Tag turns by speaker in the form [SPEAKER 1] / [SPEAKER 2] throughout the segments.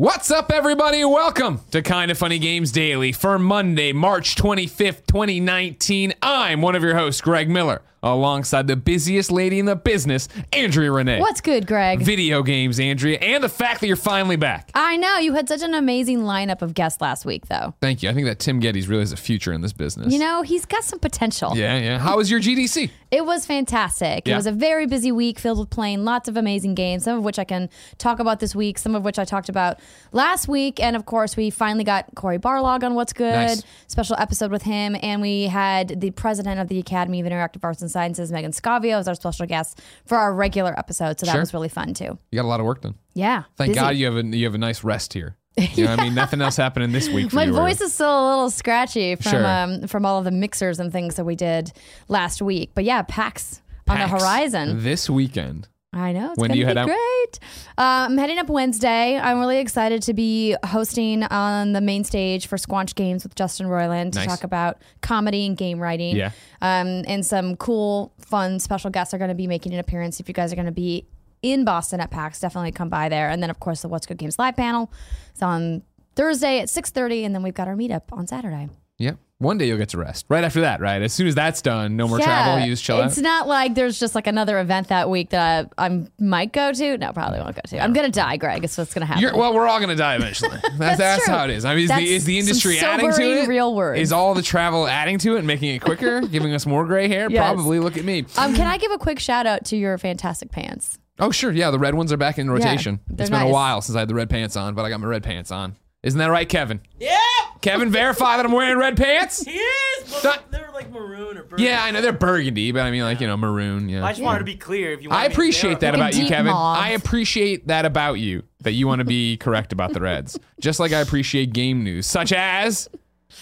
[SPEAKER 1] What's up, everybody? Welcome to Kinda Funny Games Daily for Monday, March 25th, 2019. I'm one of your hosts, Greg Miller, alongside the busiest lady in the business, Andrea Renee.
[SPEAKER 2] What's good, Greg?
[SPEAKER 1] Video games, Andrea, and the fact that you're finally back.
[SPEAKER 2] I know you had such an amazing lineup of guests last week, though.
[SPEAKER 1] Thank you. I think that Tim Gettys really has a future in this business.
[SPEAKER 2] You know, he's got some potential.
[SPEAKER 1] yeah, yeah. How was your GDC?
[SPEAKER 2] It was fantastic.
[SPEAKER 1] Yeah.
[SPEAKER 2] It was a very busy week filled with playing lots of amazing games, some of which I can talk about this week, some of which I talked about last week. And of course, we finally got Cory Barlog on What's Good,
[SPEAKER 1] Nice.
[SPEAKER 2] special episode with him. And we had the president of the Academy of Interactive Arts and Sciences, Meggan Scavio, as our special guest for our regular episode. So that
[SPEAKER 1] Sure.
[SPEAKER 2] was really fun too.
[SPEAKER 1] You got a lot of work done.
[SPEAKER 2] Yeah.
[SPEAKER 1] Thank
[SPEAKER 2] busy.
[SPEAKER 1] God you have a you have a nice rest here. You know, what I mean, nothing else happening this week. For
[SPEAKER 2] My
[SPEAKER 1] you, or-
[SPEAKER 2] voice is still a little scratchy from
[SPEAKER 1] Sure.
[SPEAKER 2] um, from all of the mixers and things that we did last week. But yeah, PAX, on the
[SPEAKER 1] PAX
[SPEAKER 2] horizon.
[SPEAKER 1] this weekend.
[SPEAKER 2] I know. It's
[SPEAKER 1] When do you
[SPEAKER 2] be
[SPEAKER 1] head out?
[SPEAKER 2] great. Uh, I'm heading up Wednesday. I'm really excited to be hosting on the main stage for Squanch Games with Justin Roiland to talk about comedy and game writing.
[SPEAKER 1] Yeah.
[SPEAKER 2] Um, and some cool, fun, special guests are going to be making an appearance. If you guys are going to be in Boston at PAX, definitely come by there. And then, of course, the What's Good Games live panel. It's on Thursday at 6:30, and then we've got our meetup on Saturday.
[SPEAKER 1] Yeah. One day you'll get to rest. Right after that, right? As soon as that's done, no more travel. You just chill
[SPEAKER 2] it's
[SPEAKER 1] out.
[SPEAKER 2] not like there's just like another event that week that I, I might go to. No, probably won't go to. I'm gonna die, Greg. It's what's gonna happen.
[SPEAKER 1] You're, well, we're all going to die eventually. That's, that's,
[SPEAKER 2] true.
[SPEAKER 1] how it is. I mean, is the, is the industry adding to it?
[SPEAKER 2] real words.
[SPEAKER 1] Is all the travel adding to it and making it quicker, giving us more gray hair?
[SPEAKER 2] Yes.
[SPEAKER 1] Probably. Look at me.
[SPEAKER 2] um, can I give a quick shout out to your fantastic pants?
[SPEAKER 1] Oh, sure. Yeah, the red ones are back in rotation.
[SPEAKER 2] they're
[SPEAKER 1] it's been a while since I had the red pants on, but I got my red pants on. Isn't that right, Kevin?
[SPEAKER 3] Yeah,
[SPEAKER 1] Kevin, verify that I'm wearing red pants?
[SPEAKER 3] he is. But
[SPEAKER 1] That-
[SPEAKER 3] they're like maroon or burgundy.
[SPEAKER 1] Yeah, I know they're burgundy, but I mean, like, you know, maroon. Yeah.
[SPEAKER 3] I just wanted to be clear. If you, want
[SPEAKER 1] I appreciate that
[SPEAKER 2] Like a
[SPEAKER 1] about you,
[SPEAKER 2] deep
[SPEAKER 1] Kevin.
[SPEAKER 2] mauve.
[SPEAKER 1] I appreciate that about you, that you want to be correct about the Reds. Just like I appreciate game news, such as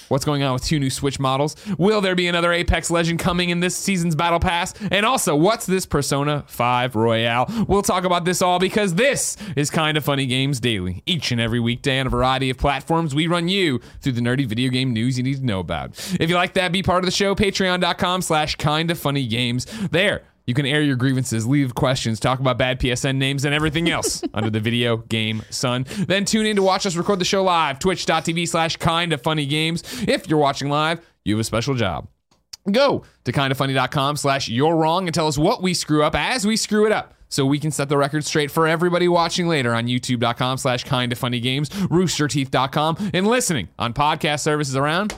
[SPEAKER 1] what's going on with two new Switch models. Will there be another Apex Legend coming in this season's Battle Pass? And also, what's this Persona 5 Royale? We'll talk about this all because this is Kinda Funny Games Daily. Each and every weekday on a variety of platforms, we run you through the nerdy video game news you need to know about. If you like that, be part of the show, patreon.com slash kind of funny games. There. You can air your grievances, leave questions, talk about bad PSN names, and everything else under the video game sun. Then tune in to watch us record the show live, twitch.tv slash kind of funny games. If you're watching live, you have a special job. Go to kindoffunny.com slash you're wrong and tell us what we screw up as we screw it up. So we can set the record straight for everybody watching later on youtube.com slash kind of funny games, roosterteeth.com, and listening on podcast services around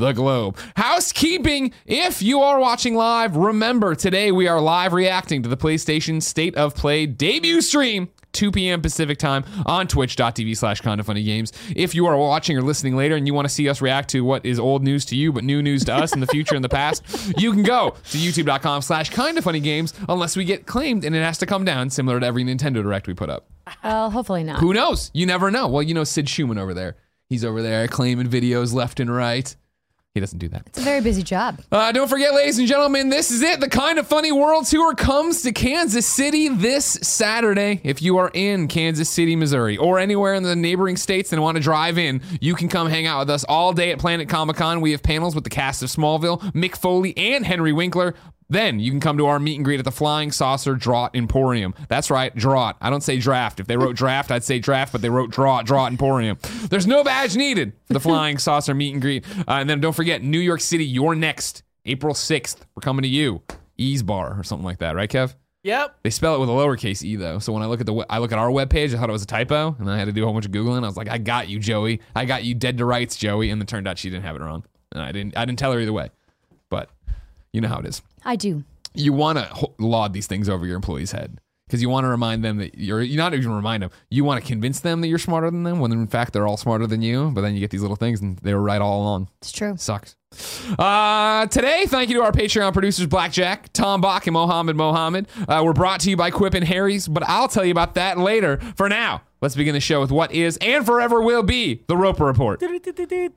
[SPEAKER 1] the globe. Housekeeping. If you are watching live, remember today we are live reacting to the PlayStation State of Play debut stream. 2 p.m. Pacific time on twitch.tv slash kind of funny games. If you are watching or listening later and you want to see us react to what is old news to you but new news to us in the future and the past, you can go to youtube.com slash kind of funny games unless we get claimed and it has to come down similar to every Nintendo Direct we put up.
[SPEAKER 2] Well, hopefully not.
[SPEAKER 1] Who knows? You never know. Well, you know Sid Shuman over there. He's over there claiming videos left and right. He doesn't do that.
[SPEAKER 2] It's a very busy job.
[SPEAKER 1] Uh, don't forget, ladies and gentlemen, this is it. The Kinda Funny World Tour comes to Kansas City this Saturday. If you are in Kansas City, Missouri, or anywhere in the neighboring states and want to drive in, you can come hang out with us all day at Planet Comicon. We have panels with the cast of Smallville, Mick Foley, and Henry Winkler. Then you can come to our meet and greet at the Flying Saucer Draught Emporium. That's right, Draught. I don't say draft. If they wrote draft, I'd say draft, but they wrote Draught, Draught Emporium. There's no badge needed for the Flying Saucer meet and greet. Uh, and then don't forget, New York City, you're next. April 6th. We're coming to you. Ease Bar or something like that, right, Kev?
[SPEAKER 3] Yep.
[SPEAKER 1] They spell it with a lowercase e though. So when I look at the I look at our webpage, I thought it was a typo, and I had to do a whole bunch of googling. I was like, I got you, Joey. I got you dead to rights, Joey. And it turned out she didn't have it wrong, and I didn't. I didn't tell her either way. But you know how it is.
[SPEAKER 2] I do.
[SPEAKER 1] You want to laud these things over your employee's head because you want to remind them that you're. You not even remind them. You want to convince them that you're smarter than them when in fact they're all smarter than you. But then you get these little things, and they were right all along.
[SPEAKER 2] It's true.
[SPEAKER 1] Sucks. Uh, today, thank you to our Patreon producers, Blackjack, Tom Bock, and Mohammed Mohammed. Uh, we're brought to you by Quip and Harry's, but I'll tell you about that later. For now, let's begin the show with what is and forever will be the Roper Report.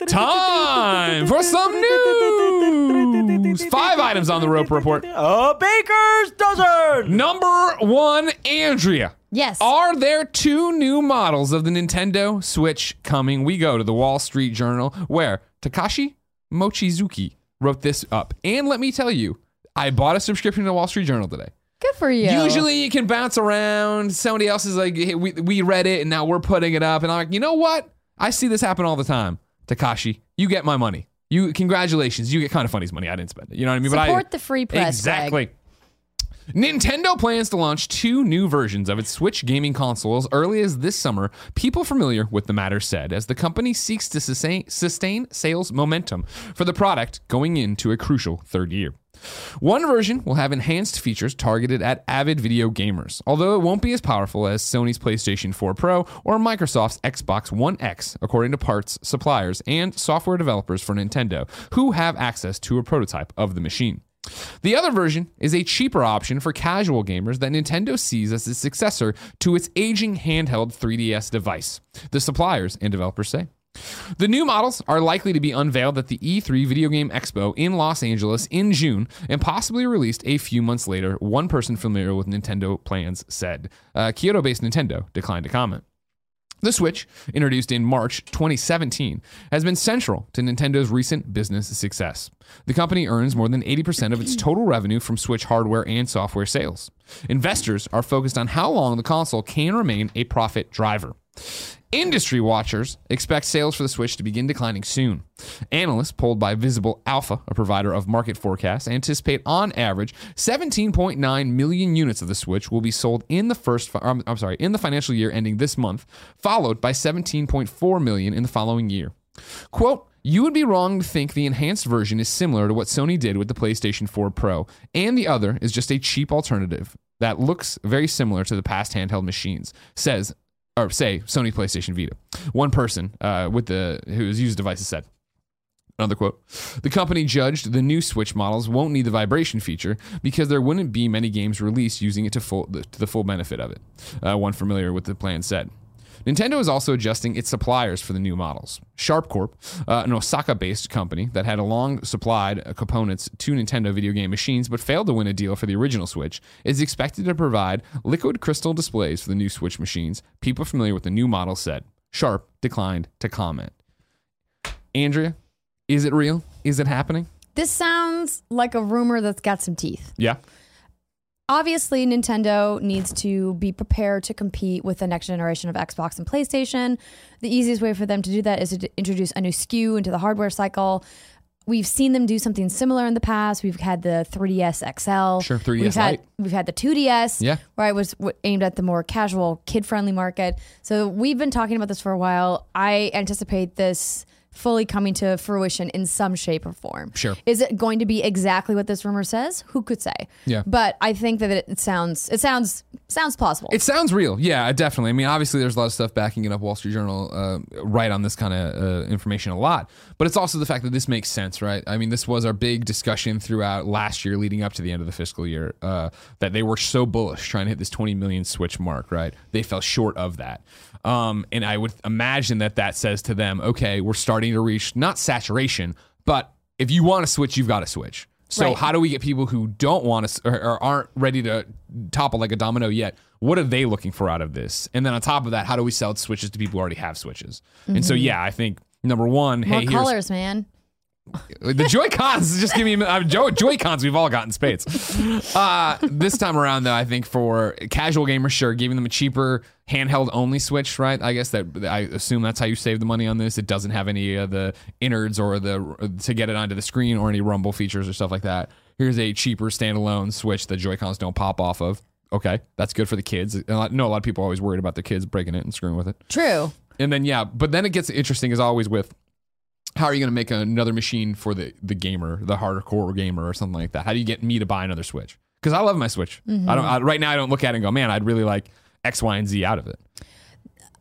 [SPEAKER 1] Time for some news. Five items on the Roper Report.
[SPEAKER 3] A baker's dozen.
[SPEAKER 1] Number one, Andrea.
[SPEAKER 2] Yes.
[SPEAKER 1] Are there two new models of the Nintendo Switch coming? We go to the Wall Street Journal where Takashi Mochizuki wrote this up. And let me tell you, I bought a subscription to the Wall Street Journal today.
[SPEAKER 2] Good for you.
[SPEAKER 1] Usually you can bounce around. Somebody else is like, hey, we, we read it and now we're putting it up. And I'm like, you know what? I see this happen all the time. Takashi, you get my money. You Congratulations. You get kind of funny's money. I didn't spend it. You know what I mean?
[SPEAKER 2] support
[SPEAKER 1] but I,
[SPEAKER 2] the free press. Greg.
[SPEAKER 1] Exactly. Nintendo plans to launch two new versions of its Switch gaming console as early as this summer, people familiar with the matter said, as the company seeks to sustain, sustain sales momentum for the product going into a crucial third year. One version will have enhanced features targeted at avid video gamers, although it won't be as powerful as Sony's PlayStation 4 Pro or Microsoft's Xbox One X, according to parts suppliers and software developers for Nintendo, who have access to a prototype of the machine. The other version is a cheaper option for casual gamers that Nintendo sees as a successor to its aging handheld 3DS device, the suppliers and developers say. The new models are likely to be unveiled at the E3 Video Game Expo in Los Angeles in June and possibly released a few months later, one person familiar with Nintendo plans said. Uh, Kyoto based Nintendo declined to comment. The Switch, introduced in March 2017, has been central to Nintendo's recent business success. The company earns more than 80% of its total revenue from Switch hardware and software sales. Investors are focused on how long the console can remain a profit driver. Industry watchers expect sales for the Switch to begin declining soon. Analysts polled by Visible Alpha, a provider of market forecasts, anticipate on average 17.9 million units of the Switch will be sold in the first I'm, um, I'm sorry, in the financial year ending this month, followed by 17.4 million in the following year. Quote, you would be wrong to think the enhanced version is similar to what Sony did with the PlayStation 4 Pro, and the other is just a cheap alternative that looks very similar to the past handheld machines, says or say Sony PlayStation Vita. One person uh, with the who's used devices said. Another quote. The company judged the new Switch models won't need the vibration feature because there wouldn't be many games released using it to, full, to the full benefit of it. Uh, one familiar with the plan said. Nintendo is also adjusting its suppliers for the new models. Sharp Corp, uh, an Osaka based company that had long supplied components to Nintendo video game machines but failed to win a deal for the original Switch, is expected to provide liquid crystal displays for the new Switch machines. People familiar with the new model said. Sharp declined to comment. Andrea, is it real? Is it happening?
[SPEAKER 2] This sounds like a rumor that's got some teeth.
[SPEAKER 1] Yeah
[SPEAKER 2] obviously Nintendo needs to be prepared to compete with the next generation of Xbox and PlayStation. The easiest way for them to do that is to introduce a new SKU into the hardware cycle. We've seen them do something similar in the past. We've had the 3DS XL.
[SPEAKER 1] Sure, 3DS
[SPEAKER 2] we've
[SPEAKER 1] Lite.
[SPEAKER 2] had, We've had the 2DS,
[SPEAKER 1] Yeah.
[SPEAKER 2] right, was aimed at the more casual, kid-friendly market. So we've been talking about this for a while. I anticipate this fully coming to fruition in some shape or form.
[SPEAKER 1] Sure.
[SPEAKER 2] Is it going to be exactly what this rumor says? Who could say?
[SPEAKER 1] Yeah.
[SPEAKER 2] But I think that it sounds it sounds sounds plausible.
[SPEAKER 1] It sounds real. Yeah, definitely. I mean, obviously, there's a lot of stuff backing it up. Wall Street Journal uh, write on this kind of uh, information a lot, but it's also the fact that this makes sense, right? I mean, this was our big discussion throughout last year, leading up to the end of the fiscal year, uh, that they were so bullish trying to hit this 20 million switch mark, right? They fell short of that. Um, and I would imagine that that says to them, okay, we're starting to reach not saturation, but if you want to switch, you've got to switch. So
[SPEAKER 2] Right.
[SPEAKER 1] how do we get people who don't want to or, or aren't ready to topple like a domino yet? What are they looking for out of this? And then on top of that, how do we sell switches to people who already have switches? And so mm-hmm. yeah, I think number one,
[SPEAKER 2] More
[SPEAKER 1] hey,
[SPEAKER 2] colors, man.
[SPEAKER 1] The Joy Cons. Just give me uh, Joy Joy Cons. We've all gotten spades. Uh, this time around, though, I think for casual gamers, sure, giving them a cheaper handheld only Switch, right? I guess that I assume that's how you save the money on this. It doesn't have any of the innards or the to get it onto the screen or any rumble features or stuff like that. Here's a cheaper standalone Switch that Joy Cons don't pop off of. Okay, that's good for the kids. I know a lot of people are always worried about the kids breaking it and screwing with it.
[SPEAKER 2] True.
[SPEAKER 1] And then yeah, but then it gets interesting as always with how are you going to make another machine for the the gamer, the hardcore gamer, or something like that? How do you get me to buy another Switch? Because I love my Switch. Mm-hmm. I don't I, right now. I don't look at it and go, man, I'd really like X, Y, and Z out of it.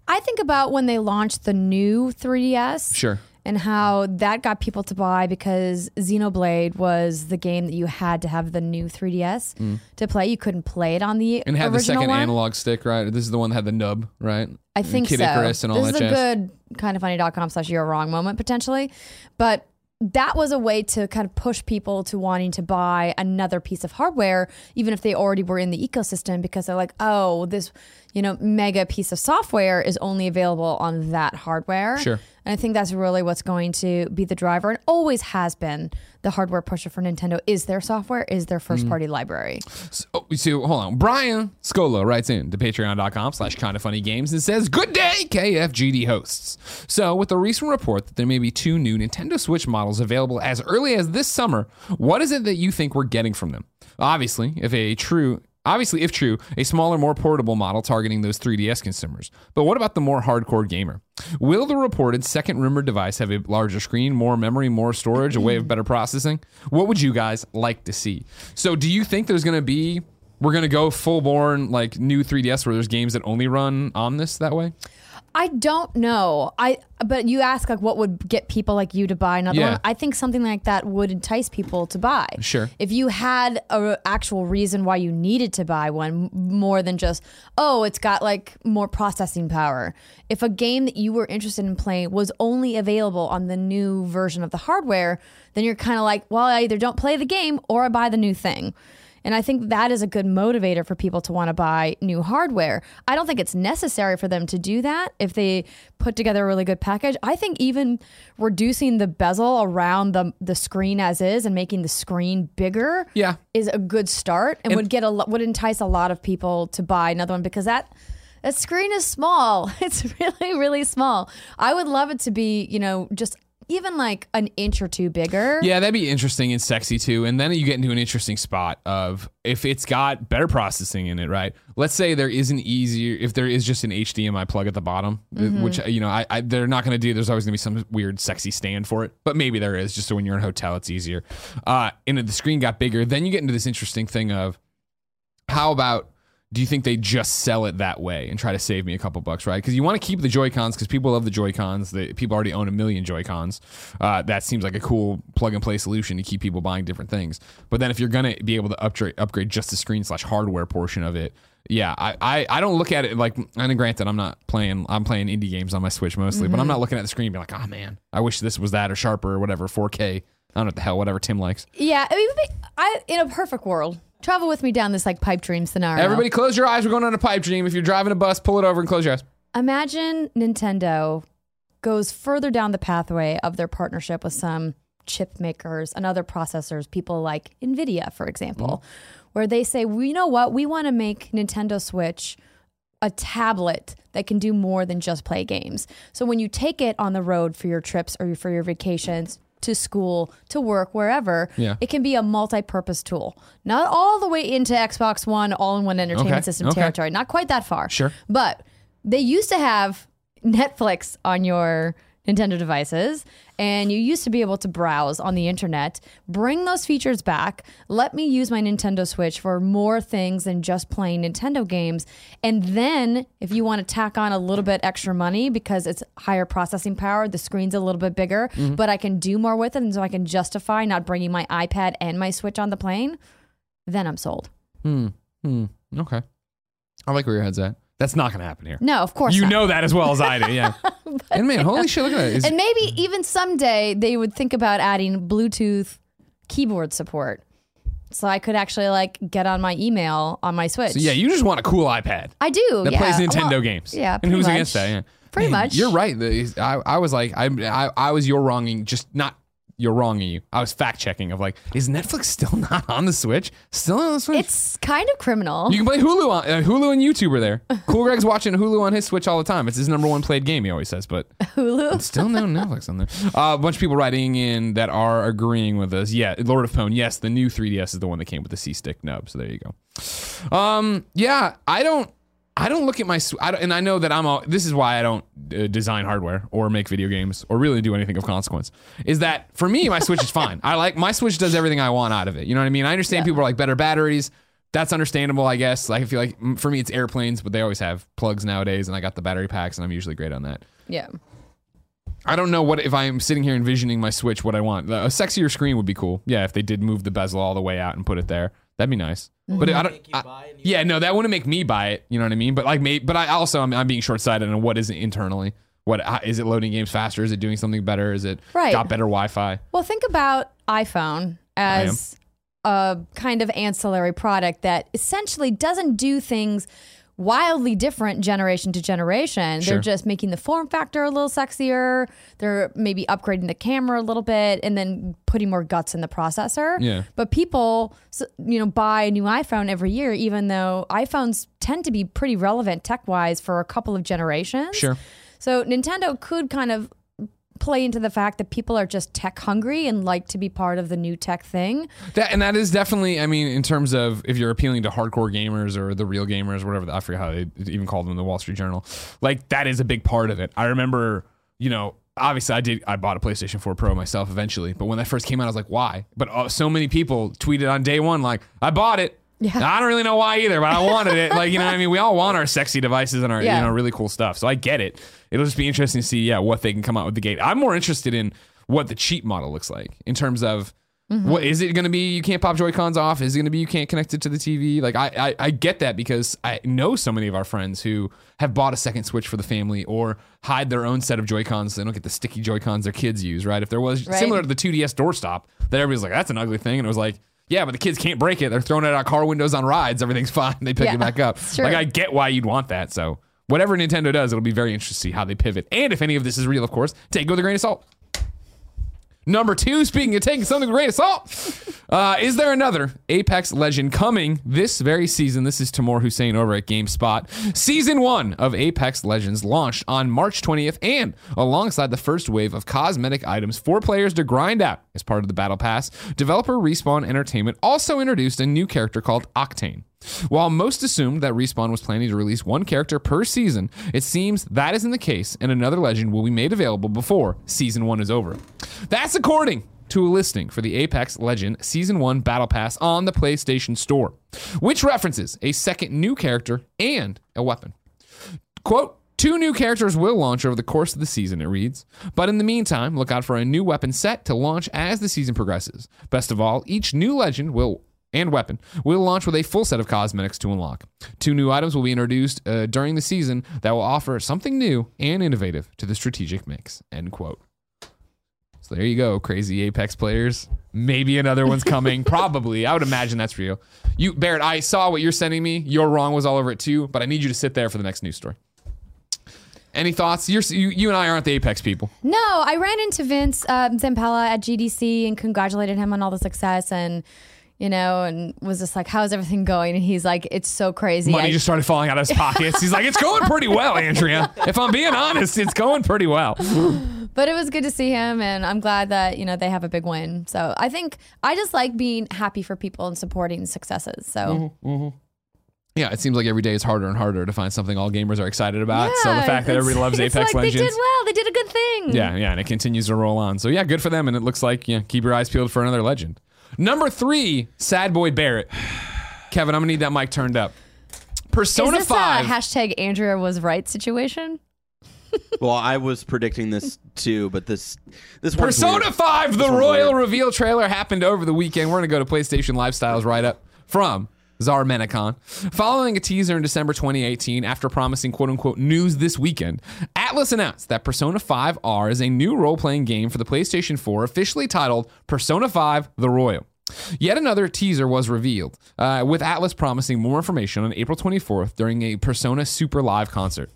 [SPEAKER 2] I think about when they launched the new 3DS.
[SPEAKER 1] Sure.
[SPEAKER 2] And how that got people to buy because Xenoblade was the game that you had to have the new 3DS to play. You couldn't play it on the
[SPEAKER 1] Mm. And have the second
[SPEAKER 2] one.
[SPEAKER 1] analog stick, right? This is the one that had the nub, right?
[SPEAKER 2] I think
[SPEAKER 1] Kid
[SPEAKER 2] so.
[SPEAKER 1] Icarus and all
[SPEAKER 2] this
[SPEAKER 1] that
[SPEAKER 2] is a good kind of funny.com slash you're wrong moment potentially. But that was a way to kind of push people to wanting to buy another piece of hardware, even if they already were in the ecosystem, because they're like, oh, this, you know, mega piece of software is only available on that hardware.
[SPEAKER 1] Sure.
[SPEAKER 2] And I think that's really what's going to be the driver and always has been the hardware pusher for Nintendo is their software, is their first party library.
[SPEAKER 1] So, oh, so hold on. Brian Scollo writes in to patreon.com slash kind of funny games and says, Good day, KFGD hosts. So, with the recent report that there may be two new Nintendo Switch models available as early as this summer, what is it that you think we're getting from them? Obviously, if a true Obviously, if true, a smaller, more portable model targeting those 3DS consumers. But what about the more hardcore gamer? Will the reported second rumored device have a larger screen, more memory, more storage, a way of better processing? What would you guys like to see? So, do you think there's going to be we're going to go full born like new 3DS where there's games that only run on this that way?
[SPEAKER 2] I don't know. I but you ask like what would get people like you to buy another
[SPEAKER 1] Yeah.
[SPEAKER 2] one. I think something like that would entice people to buy.
[SPEAKER 1] Sure.
[SPEAKER 2] If you had a actual reason why you needed to buy one more than just oh it's got like more processing power. If a game that you were interested in playing was only available on the new version of the hardware, then you're kind of like, well, I either don't play the game or I buy the new thing. And I think that is a good motivator for people to want to buy new hardware. I don't think it's necessary for them to do that if they put together a really good package. I think even reducing the bezel around the the screen as is and making the screen bigger
[SPEAKER 1] Yeah.
[SPEAKER 2] is a good start and, would get a would entice a lot of people to buy another one because that that screen is small. It's really really small. I would love it to be, you know, just even like an inch or two bigger.
[SPEAKER 1] Yeah, that'd be interesting and sexy too. And then you get into an interesting spot of if it's got better processing in it, right? Let's say there is an easier, if there is just an HDMI plug at the bottom, uh, which you know, I, I they're not going to do. There's always going to be some weird, sexy stand for it, but maybe there is, just so when you're in a hotel, it's easier. Uh, and the screen got bigger. Then you get into this interesting thing of how about do you think they just sell it that way and try to save me a couple bucks, right? Because you want to keep the Joy Cons because people love the Joy Cons. People already own a million Joy Cons. Uh, that seems like a cool plug and play solution to keep people buying different things. But then if you're gonna be able to upgrade upgrade just the screen slash hardware portion of it, yeah, I, I, I don't look at it like. And granted, I'm not playing. I'm playing indie games on my Switch mostly, but I'm not looking at the screen and be like, oh man, I wish this was that or sharper or whatever, 4K. I don't know what the hell, whatever Tim likes.
[SPEAKER 2] Yeah, I mean, I in a perfect world, travel with me down this like pipe dream scenario.
[SPEAKER 1] Everybody, close your eyes. We're going on a pipe dream. If you're driving a bus, pull it over and close your eyes.
[SPEAKER 2] imagine Nintendo goes further down the pathway of their partnership with some chip makers and other processors, people like Nvidia, for example, mm-hmm. where they say, well, you know what, we want to make Nintendo Switch a tablet that can do more than just play games. So when you take it on the road for your trips or for your vacations, to school, to work, wherever,
[SPEAKER 1] Yeah.
[SPEAKER 2] it can be a multi-purpose tool. Not all the way into Xbox One all-in-one entertainment
[SPEAKER 1] Okay,
[SPEAKER 2] system
[SPEAKER 1] okay.
[SPEAKER 2] territory. Not quite that far.
[SPEAKER 1] Sure.
[SPEAKER 2] But they used to have Netflix on your Nintendo devices, and you used to be able to browse on the internet. Bring those features back. Let me use my Nintendo Switch for more things than just playing Nintendo games. And then, if you want to tack on a little bit extra money because it's higher processing power, the screen's a little bit bigger, but I can do more with it, and so I can justify not bringing my iPad and my Switch on the plane, then I'm sold.
[SPEAKER 1] Hmm. Okay. I like where your head's at. That's not going to happen here.
[SPEAKER 2] No, of course
[SPEAKER 1] You
[SPEAKER 2] not.
[SPEAKER 1] know that as well as I do. Yeah. and man, holy shit! Look at that. It's-
[SPEAKER 2] And maybe even someday they would think about adding Bluetooth keyboard support. So I could actually like get on my email on my Switch.
[SPEAKER 1] so yeah, you just want a cool iPad
[SPEAKER 2] I do.
[SPEAKER 1] that
[SPEAKER 2] yeah.
[SPEAKER 1] plays Nintendo
[SPEAKER 2] Well,
[SPEAKER 1] games.
[SPEAKER 2] Yeah.
[SPEAKER 1] And who's
[SPEAKER 2] much.
[SPEAKER 1] against that? Yeah.
[SPEAKER 2] Pretty
[SPEAKER 1] Man,
[SPEAKER 2] much.
[SPEAKER 1] You're right. I, I was like, I, I, I was you're wronging, just not you're wronging you. I was fact checking of like, is Netflix still not on the Switch? Still on the Switch?
[SPEAKER 2] It's kind of criminal.
[SPEAKER 1] you can play Hulu on uh, Hulu and YouTube are there. Cool Greg's watching Hulu on his Switch all the time. It's his number one played game. He always says, but
[SPEAKER 2] Hulu.
[SPEAKER 1] Still no Netflix on there. Uh, a bunch of people writing in that are agreeing with us. Yeah, Lord of Pwn. Yes, the new 3DS is the one that came with the C stick nub. So there you go. Um, yeah, I don't. I don't look at my I and I know that I'm all. This is why I don't uh, design hardware or make video games or really do anything of consequence. Is that for me, my Switch is fine. I like my Switch does everything I want out of it. You know what I mean? I understand people are like better batteries. That's understandable, I guess. Like I feel like for me, it's airplanes, but they always have plugs nowadays, and I got the battery packs, and I'm usually great on that.
[SPEAKER 2] Yeah.
[SPEAKER 1] I don't know what if I'm sitting here envisioning my Switch, what I want. A sexier screen would be cool. Yeah, if they did move the bezel all the way out and put it there, that'd be nice. Mm-hmm. But I don't. I- yeah, no, that wouldn't make me buy it. You know what I mean? But like, me, but I also I'm, I'm being short sighted on what is it internally. What how- is it loading games faster? Is it doing something better? Is it
[SPEAKER 2] Right.
[SPEAKER 1] got better Wi-Fi?
[SPEAKER 2] Well, think about iPhone as a kind of ancillary product that essentially doesn't do things wildly different generation to generation.
[SPEAKER 1] Sure.
[SPEAKER 2] They're just making the form factor a little sexier. They're maybe upgrading the camera a little bit and then putting more guts in the processor.
[SPEAKER 1] Yeah.
[SPEAKER 2] But people, you know, buy a new iPhone every year, even though iPhones tend to be pretty relevant tech wise for a couple of generations.
[SPEAKER 1] Sure.
[SPEAKER 2] So Nintendo could kind of play into the fact that people are just tech hungry and like to be part of the new tech thing.
[SPEAKER 1] That and that is definitely. I mean, in terms of if you're appealing to hardcore gamers or the real gamers, whatever. I forget how they even called them in the Wall Street Journal. Like that is a big part of it. I remember, you know. Obviously, I did. I bought a PlayStation 4 Pro myself eventually, but when that first came out, I was like, "Why?" But uh, so many people tweeted on day one, like, "I bought it."
[SPEAKER 2] Yeah.
[SPEAKER 1] I don't really know why either, but I wanted it. Like, you know what I mean? We all want our sexy devices and our,
[SPEAKER 2] Yeah.
[SPEAKER 1] you know, really cool stuff. So I get it. It'll just be interesting to see, yeah, what they can come out with the gate. I'm more interested in what the cheap model looks like in terms of mm-hmm. what is it going to be? You can't pop Joy Cons off. Is it going to be you can't connect it to the TV? Like I, I, I get that because I know so many of our friends who have bought a second Switch for the family or hide their own set of Joy Cons. So they don't get the sticky Joy Cons their kids use. Right? If there was
[SPEAKER 2] Right.
[SPEAKER 1] similar to the 2DS doorstop, that everybody's like, that's an ugly thing, and it was like. Yeah, but the kids can't break it. They're throwing it out car windows on rides. Everything's fine. They pick
[SPEAKER 2] Yeah,
[SPEAKER 1] it back up. Like I get why you'd want that. So whatever Nintendo does, it'll be very interesting to see how they pivot. And if any of this is real, of course, take it with a grain of salt. Number two, speaking of taking something with a grain of salt, uh, is there another Apex Legend coming this very season? This is Tamoor Hussain over at GameSpot. Season one of Apex Legends launched on March 20th, and alongside the first wave of cosmetic items for players to grind out as part of the Battle Pass, developer Respawn Entertainment also introduced a new character called Octane. While most assumed that Respawn was planning to release one character per season, it seems that isn't the case, and another legend will be made available before season one is over. That's according to a listing for the Apex Legend Season 1 Battle Pass on the PlayStation Store, which references a second new character and a weapon. Quote, Two new characters will launch over the course of the season, it reads. But in the meantime, look out for a new weapon set to launch as the season progresses. Best of all, each new legend will and weapon will launch with a full set of cosmetics to unlock. Two new items will be introduced uh, during the season that will offer something new and innovative to the strategic mix. End quote. So there you go, crazy Apex players. Maybe another one's coming. Probably. I would imagine that's real. You, Barrett, I saw what you're sending me. Your wrong was all over it too, but I need you to sit there for the next news story. Any thoughts? You're, you, you and I aren't the Apex people.
[SPEAKER 2] No, I ran into Vince um, Zampella at GDC and congratulated him on all the success and, you know, and was just like, how's everything going? And he's like, it's so crazy.
[SPEAKER 1] Money
[SPEAKER 2] I-
[SPEAKER 1] just started falling out of his pockets. He's like, it's going pretty well, Andrea. If I'm being honest, it's going pretty well.
[SPEAKER 2] but it was good to see him and I'm glad that, you know, they have a big win. So I think I just like being happy for people and supporting successes. So mm-hmm, mm-hmm.
[SPEAKER 1] Yeah, it seems like every day is harder and harder to find something all gamers are excited about.
[SPEAKER 2] yeah,
[SPEAKER 1] so the fact that everybody loves Apex
[SPEAKER 2] like
[SPEAKER 1] Legends.
[SPEAKER 2] They did well. They did a good thing.
[SPEAKER 1] Yeah, yeah, and it continues to roll on. So yeah, good for them. And it looks like yeah, keep your eyes peeled for another legend. Number three, Sad Boy Barrett. Kevin, I'm gonna need that mic turned up. Persona
[SPEAKER 2] Is this
[SPEAKER 1] Five.
[SPEAKER 2] a hashtag Andrea was right situation?
[SPEAKER 4] Well, I was predicting this too, but this this one's
[SPEAKER 1] Persona
[SPEAKER 4] weird.
[SPEAKER 1] 5, the royal
[SPEAKER 4] weird.
[SPEAKER 1] reveal trailer happened over the weekend. We're going to go to PlayStation Lifestyles right up from Zarmena Khan. Following a teaser in December 2018, after promising quote unquote news this weekend, Atlus announced that Persona 5 R is a new role playing game for the PlayStation 4, officially titled Persona 5 The Royal. Yet another teaser was revealed, uh, with Atlus promising more information on April 24th during a Persona Super Live concert.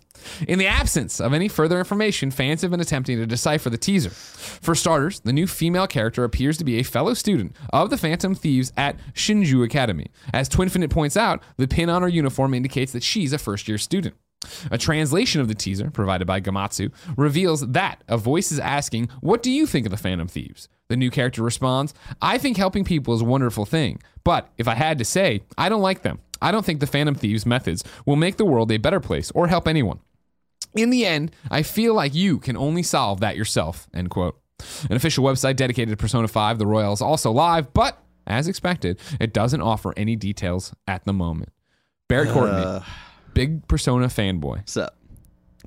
[SPEAKER 1] In the absence of any further information, fans have been attempting to decipher the teaser. For starters, the new female character appears to be a fellow student of the Phantom Thieves at Shujin Academy. As Twinfinite points out, the pin on her uniform indicates that she's a first year student. A translation of the teaser, provided by Gematsu, reveals that a voice is asking, What do you think of the Phantom Thieves? The new character responds, I think helping people is a wonderful thing, but if I had to say, I don't like them. I don't think the Phantom Thieves' methods will make the world a better place or help anyone. In the end, I feel like you can only solve that yourself. End quote. An official website dedicated to Persona 5, The Royal, is also live, but as expected, it doesn't offer any details at the moment. Barrett Courtney,
[SPEAKER 4] Uh,
[SPEAKER 1] big Persona fanboy,
[SPEAKER 4] What's up?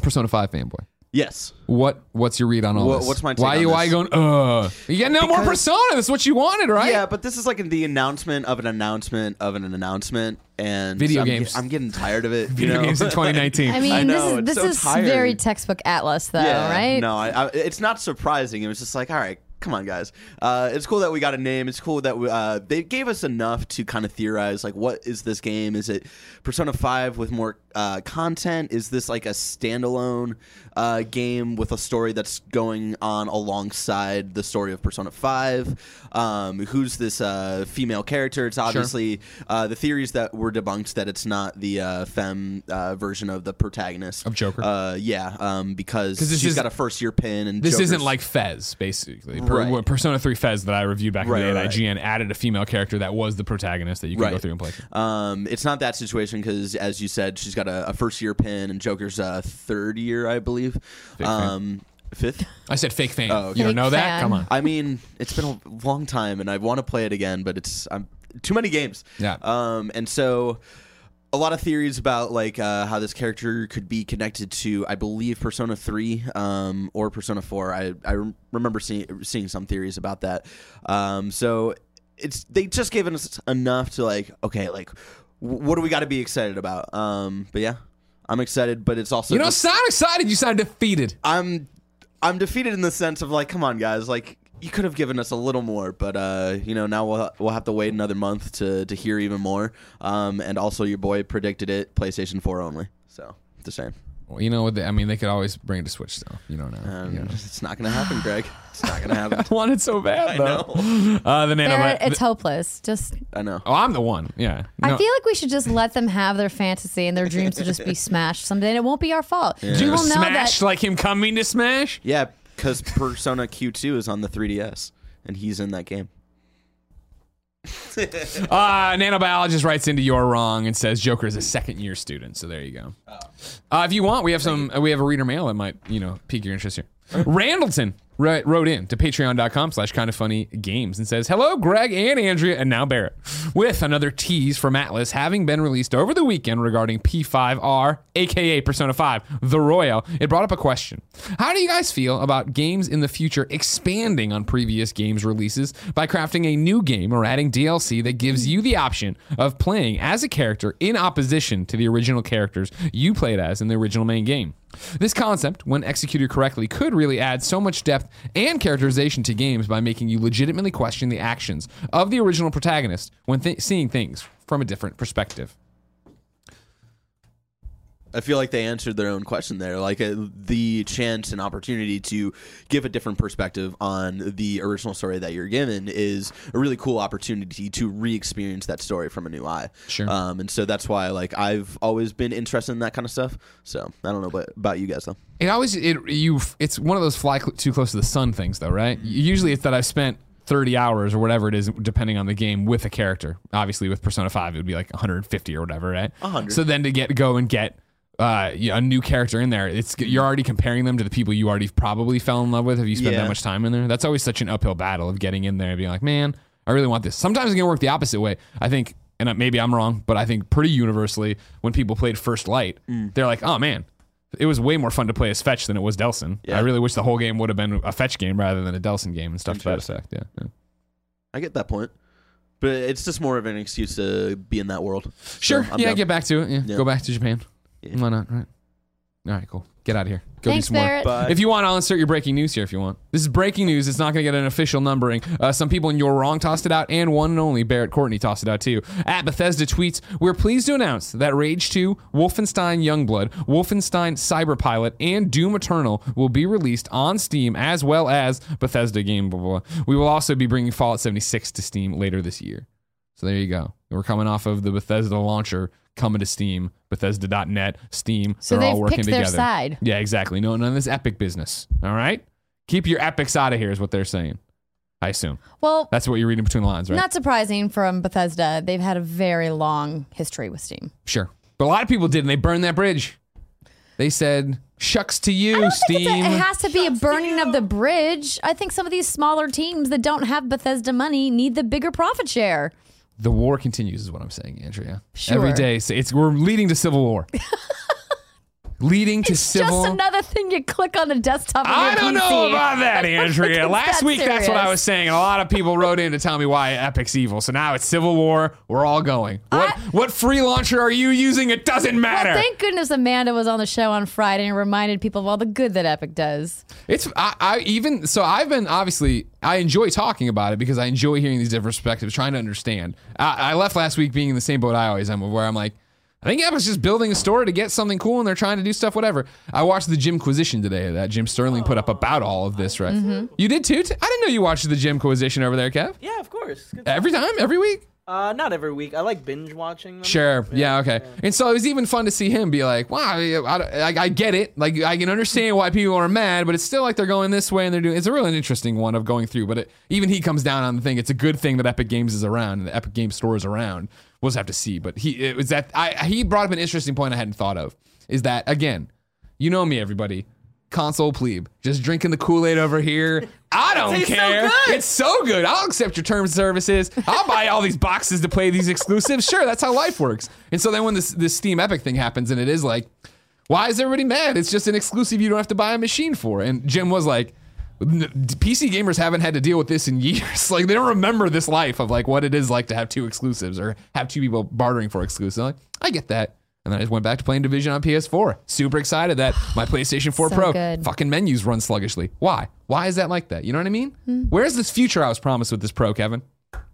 [SPEAKER 1] Persona 5 fanboy.
[SPEAKER 4] Yes,
[SPEAKER 1] What what's your read on all
[SPEAKER 4] What-
[SPEAKER 1] this?
[SPEAKER 4] what's my take
[SPEAKER 1] why
[SPEAKER 4] on
[SPEAKER 1] you why you going? Uh, you get no more
[SPEAKER 4] Because-
[SPEAKER 1] Persona. That's what you wanted, right?
[SPEAKER 4] yeah, but this is like the announcement of an announcement of an announcement, and
[SPEAKER 1] Video
[SPEAKER 4] I'm,
[SPEAKER 1] games.
[SPEAKER 4] I'm getting tired of it. you
[SPEAKER 1] Video
[SPEAKER 4] know?
[SPEAKER 1] games in 2019.
[SPEAKER 2] I mean,
[SPEAKER 4] I know,
[SPEAKER 2] this
[SPEAKER 4] it's
[SPEAKER 2] is
[SPEAKER 4] so
[SPEAKER 2] this is
[SPEAKER 4] tired.
[SPEAKER 2] very textbook Atlus, though,
[SPEAKER 4] yeah,
[SPEAKER 2] right?
[SPEAKER 4] No, I, I, it's not surprising. It was just like, all right, come on, guys. Uh, it's cool that we got a name. It's cool that we, uh, they gave us enough to kind of theorize, like, what is this game? Is it Persona 5 with more uh, content? Is this like a standalone uh, game with a story that's going on alongside the story of Persona 5? Um, who's this uh, female character? It's obviously uh, the theories that were debunked that it's not the uh, femme uh, version of the protagonist
[SPEAKER 1] Of Joker.
[SPEAKER 4] Uh, yeah, um, because she's
[SPEAKER 1] is-
[SPEAKER 4] got a first year pin, and
[SPEAKER 1] This isn't like FES, basically. Per-
[SPEAKER 4] Right.
[SPEAKER 1] Persona 3 FES that I reviewed back
[SPEAKER 4] Right,
[SPEAKER 1] in the day
[SPEAKER 4] right,
[SPEAKER 1] at IGN added a female character that was the protagonist that you could go through and play.
[SPEAKER 4] Um, it's not that situation because, as you said, she's got a, a first year pin, and Joker's uh, third year, I believe.
[SPEAKER 1] fan.
[SPEAKER 4] Um, fifth.
[SPEAKER 1] I said fake fan.
[SPEAKER 4] Oh, okay.
[SPEAKER 1] You don't
[SPEAKER 2] Fake
[SPEAKER 1] know that? Come on.
[SPEAKER 4] I mean, it's been a long time, and I want to play it again, but it's I'm, too many games.
[SPEAKER 1] Yeah.
[SPEAKER 4] Um, and so a lot of theories about like uh, how this character could be connected to, I believe, Persona Three um, or Persona Four. I I remember seeing seeing some theories about that. Um, so it's they just given us enough to like, okay, like w- what do we got to be excited about? Um, but yeah. I'm excited, but it's also
[SPEAKER 1] You don't
[SPEAKER 4] just-
[SPEAKER 1] sound excited. You sound defeated.
[SPEAKER 4] I'm I'm defeated in the sense of like, come on, guys, like you could have given us a little more, but uh, you know, now we'll we'll have to wait another month to to hear even more. Um, and also your boy predicted it PlayStation 4 only, so it's the same.
[SPEAKER 1] Well, you know what? I mean, they could always bring it to Switch, though. You don't know.
[SPEAKER 4] Um,
[SPEAKER 1] You know.
[SPEAKER 4] It's not gonna happen, Greg. It's not gonna happen.
[SPEAKER 1] I want it so bad, though.
[SPEAKER 4] know.
[SPEAKER 1] Uh, the nano.
[SPEAKER 2] Barrett,
[SPEAKER 1] the-
[SPEAKER 2] it's hopeless. Just
[SPEAKER 4] I know.
[SPEAKER 1] oh, I'm the one. Yeah.
[SPEAKER 2] I feel like we should just let them have their fantasy and their dreams to just be smashed someday, and it won't be our fault.
[SPEAKER 1] Do you
[SPEAKER 2] will know
[SPEAKER 1] smash
[SPEAKER 2] that.
[SPEAKER 1] like him coming to smash?
[SPEAKER 4] Yeah, because Persona Q2 is on the 3DS, and he's in that game.
[SPEAKER 1] Uh, nanobiologist writes into you're wrong and says Joker is a second year student. So there you go. Uh, if you want, we have some. uh, we have a reader mail that might you know pique your interest here. Randleton wrote, wrote in to patreon.com slash kind of funny games and says hello greg and andrea and now barrett with another tease from Atlus having been released over the weekend regarding p5r aka persona 5 the royal it brought up a question. How do you guys feel about games in the future expanding on previous games releases by crafting a new game or adding dlc that gives you the option of playing as a character in opposition to the original characters you played as in the original main game this concept, when executed correctly, could really add so much depth and characterization to games by making you legitimately question the actions of the original protagonist when th- seeing things from a different perspective.
[SPEAKER 4] I feel like they answered their own question there. Like uh, the chance and opportunity to give a different perspective on the original story that you're given is a really cool opportunity to re-experience that story from a new eye.
[SPEAKER 1] Sure.
[SPEAKER 4] Um, and so that's why like I've always been interested in that kind of stuff. So I don't know about, about you guys though.
[SPEAKER 1] It always it you it's one of those fly cl- too close to the sun things though, right? Usually it's that I've spent 30 hours or whatever it is depending on the game with a character. Obviously with Persona 5 it would be like 150 or whatever, right?
[SPEAKER 4] 100.
[SPEAKER 1] So then to get go and get uh, a new character in there, it's you're already comparing them to the people you already probably fell in love with Have you spent
[SPEAKER 4] Yeah.
[SPEAKER 1] that much time in there. That's always such an uphill battle of getting in there and being like, man, I really want this. Sometimes it can work the opposite way. I think, and maybe I'm wrong, but I think pretty universally when people played First Light,
[SPEAKER 4] Mm.
[SPEAKER 1] they're like, oh man, it was way more fun to play as Fetch than it was Delsin.
[SPEAKER 4] Yeah.
[SPEAKER 1] I really wish the whole game would have been a Fetch game rather than a Delsin game and stuff to that effect. Yeah. yeah.
[SPEAKER 4] I get that point, but it's just more of an excuse to be in that world.
[SPEAKER 1] Sure.
[SPEAKER 4] I'm
[SPEAKER 1] yeah,
[SPEAKER 4] down.
[SPEAKER 1] get back to it. Yeah. Go back to Japan.
[SPEAKER 4] Yeah.
[SPEAKER 1] Why not? Right. All right, cool. Get out of here. Go
[SPEAKER 2] Thanks,
[SPEAKER 1] do some more.
[SPEAKER 2] Barrett.
[SPEAKER 4] Bye.
[SPEAKER 1] If you want, I'll insert your breaking news here if you want. This is breaking news. It's not going to get an official numbering. Uh, some people in Your Wrong tossed it out, and one and only Barrett Courtney tossed it out too. At Bethesda tweets, We're pleased to announce that Rage 2, Wolfenstein Youngblood, Wolfenstein Cyberpilot, and Doom Eternal will be released on Steam as well as Bethesda game. Blah, blah, blah. We will also be bringing Fallout 76 to Steam later this year. So there you go. We're coming off of the Bethesda launcher coming to Steam, Bethesda.net, Steam.
[SPEAKER 2] So
[SPEAKER 1] They're all
[SPEAKER 2] they've
[SPEAKER 1] working
[SPEAKER 2] picked their
[SPEAKER 1] together.
[SPEAKER 2] side.
[SPEAKER 1] Yeah, exactly. No, none of this epic business. All right? Keep your epics out of here, is what they're saying. I assume.
[SPEAKER 2] Well,
[SPEAKER 1] That's what you're reading between the lines, right?
[SPEAKER 2] not surprising from Bethesda. They've had a very long history with Steam.
[SPEAKER 1] sure. But a lot of people did, and they burned that bridge. They said, shucks to you,
[SPEAKER 2] I don't think
[SPEAKER 1] Steam.
[SPEAKER 2] it's a, it has to be a burning of the bridge. I think some of these smaller teams that don't have Bethesda money need the bigger profit share.
[SPEAKER 1] The war continues, is what I'm saying, Andrea.
[SPEAKER 2] Sure.
[SPEAKER 1] Every day, so it's we're leading to civil war. leading to civil. War.
[SPEAKER 2] It's just another thing you click on the desktop.
[SPEAKER 1] I don't
[SPEAKER 2] PC.
[SPEAKER 1] know about that,
[SPEAKER 2] Like, what the
[SPEAKER 1] Andrea. Last
[SPEAKER 2] that
[SPEAKER 1] week, that's what I was saying, and a lot of people wrote in to tell me why Epic's evil. So now it's Civil War. We're all going. What
[SPEAKER 2] I-
[SPEAKER 1] what free launcher are you using? It doesn't matter.
[SPEAKER 2] Well, thank goodness Amanda was on the show on Friday and reminded people of all the good that Epic does.
[SPEAKER 1] It's I, I even so I've been obviously I enjoy talking about it because I enjoy hearing these different perspectives, trying to understand. I, I left last week being in the same boat I always am, where I'm like, I think Epic's just building a store to get something cool, and they're trying to do stuff, whatever. I watched the Jimquisition today that Jim Sterling put up about all of this, right?
[SPEAKER 2] Mm-hmm.
[SPEAKER 1] You did too. I didn't know you watched the Jimquisition over there, Kev.
[SPEAKER 3] Yeah, of course.
[SPEAKER 1] Every time, every week.
[SPEAKER 3] Uh, not every week. I like binge watching them.
[SPEAKER 1] Sure. Yeah. Okay. And so it was even fun to see him be like, "Wow, I, I, I get it. Like I can understand why people are mad, but it's still like they're going this way and they're doing." It's a really interesting one of going through. But it, even he comes down on the thing. It's a good thing that Epic Games is around and the Epic Games Store is around. We'll just have to see. But he it was that I he brought up an interesting point I hadn't thought of. Is that again? You know me, everybody. Console plebe, just drinking the Kool Aid over here. I don't
[SPEAKER 3] so
[SPEAKER 1] care.
[SPEAKER 3] good.
[SPEAKER 1] It's so good. I'll accept your terms and services. I'll buy all these boxes to play these exclusives. Sure, that's how life works. And so then when this this Steam Epic thing happens, and it is like, why is everybody mad? It's just an exclusive you don't have to buy a machine for. And Jim was like, "N- PC gamers haven't had to deal with this in years. like they don't remember this life of like what it is like to have two exclusives or have two people bartering for exclusives. Like, I get that. And then I just went back to playing Division on PS4. Super excited that my PlayStation 4
[SPEAKER 2] So
[SPEAKER 1] Pro
[SPEAKER 2] good.
[SPEAKER 1] fucking menus run sluggishly. Why? Why is that like that? You know what I mean?
[SPEAKER 2] Hmm.
[SPEAKER 1] Where's this future I was promised with this Pro, Kevin?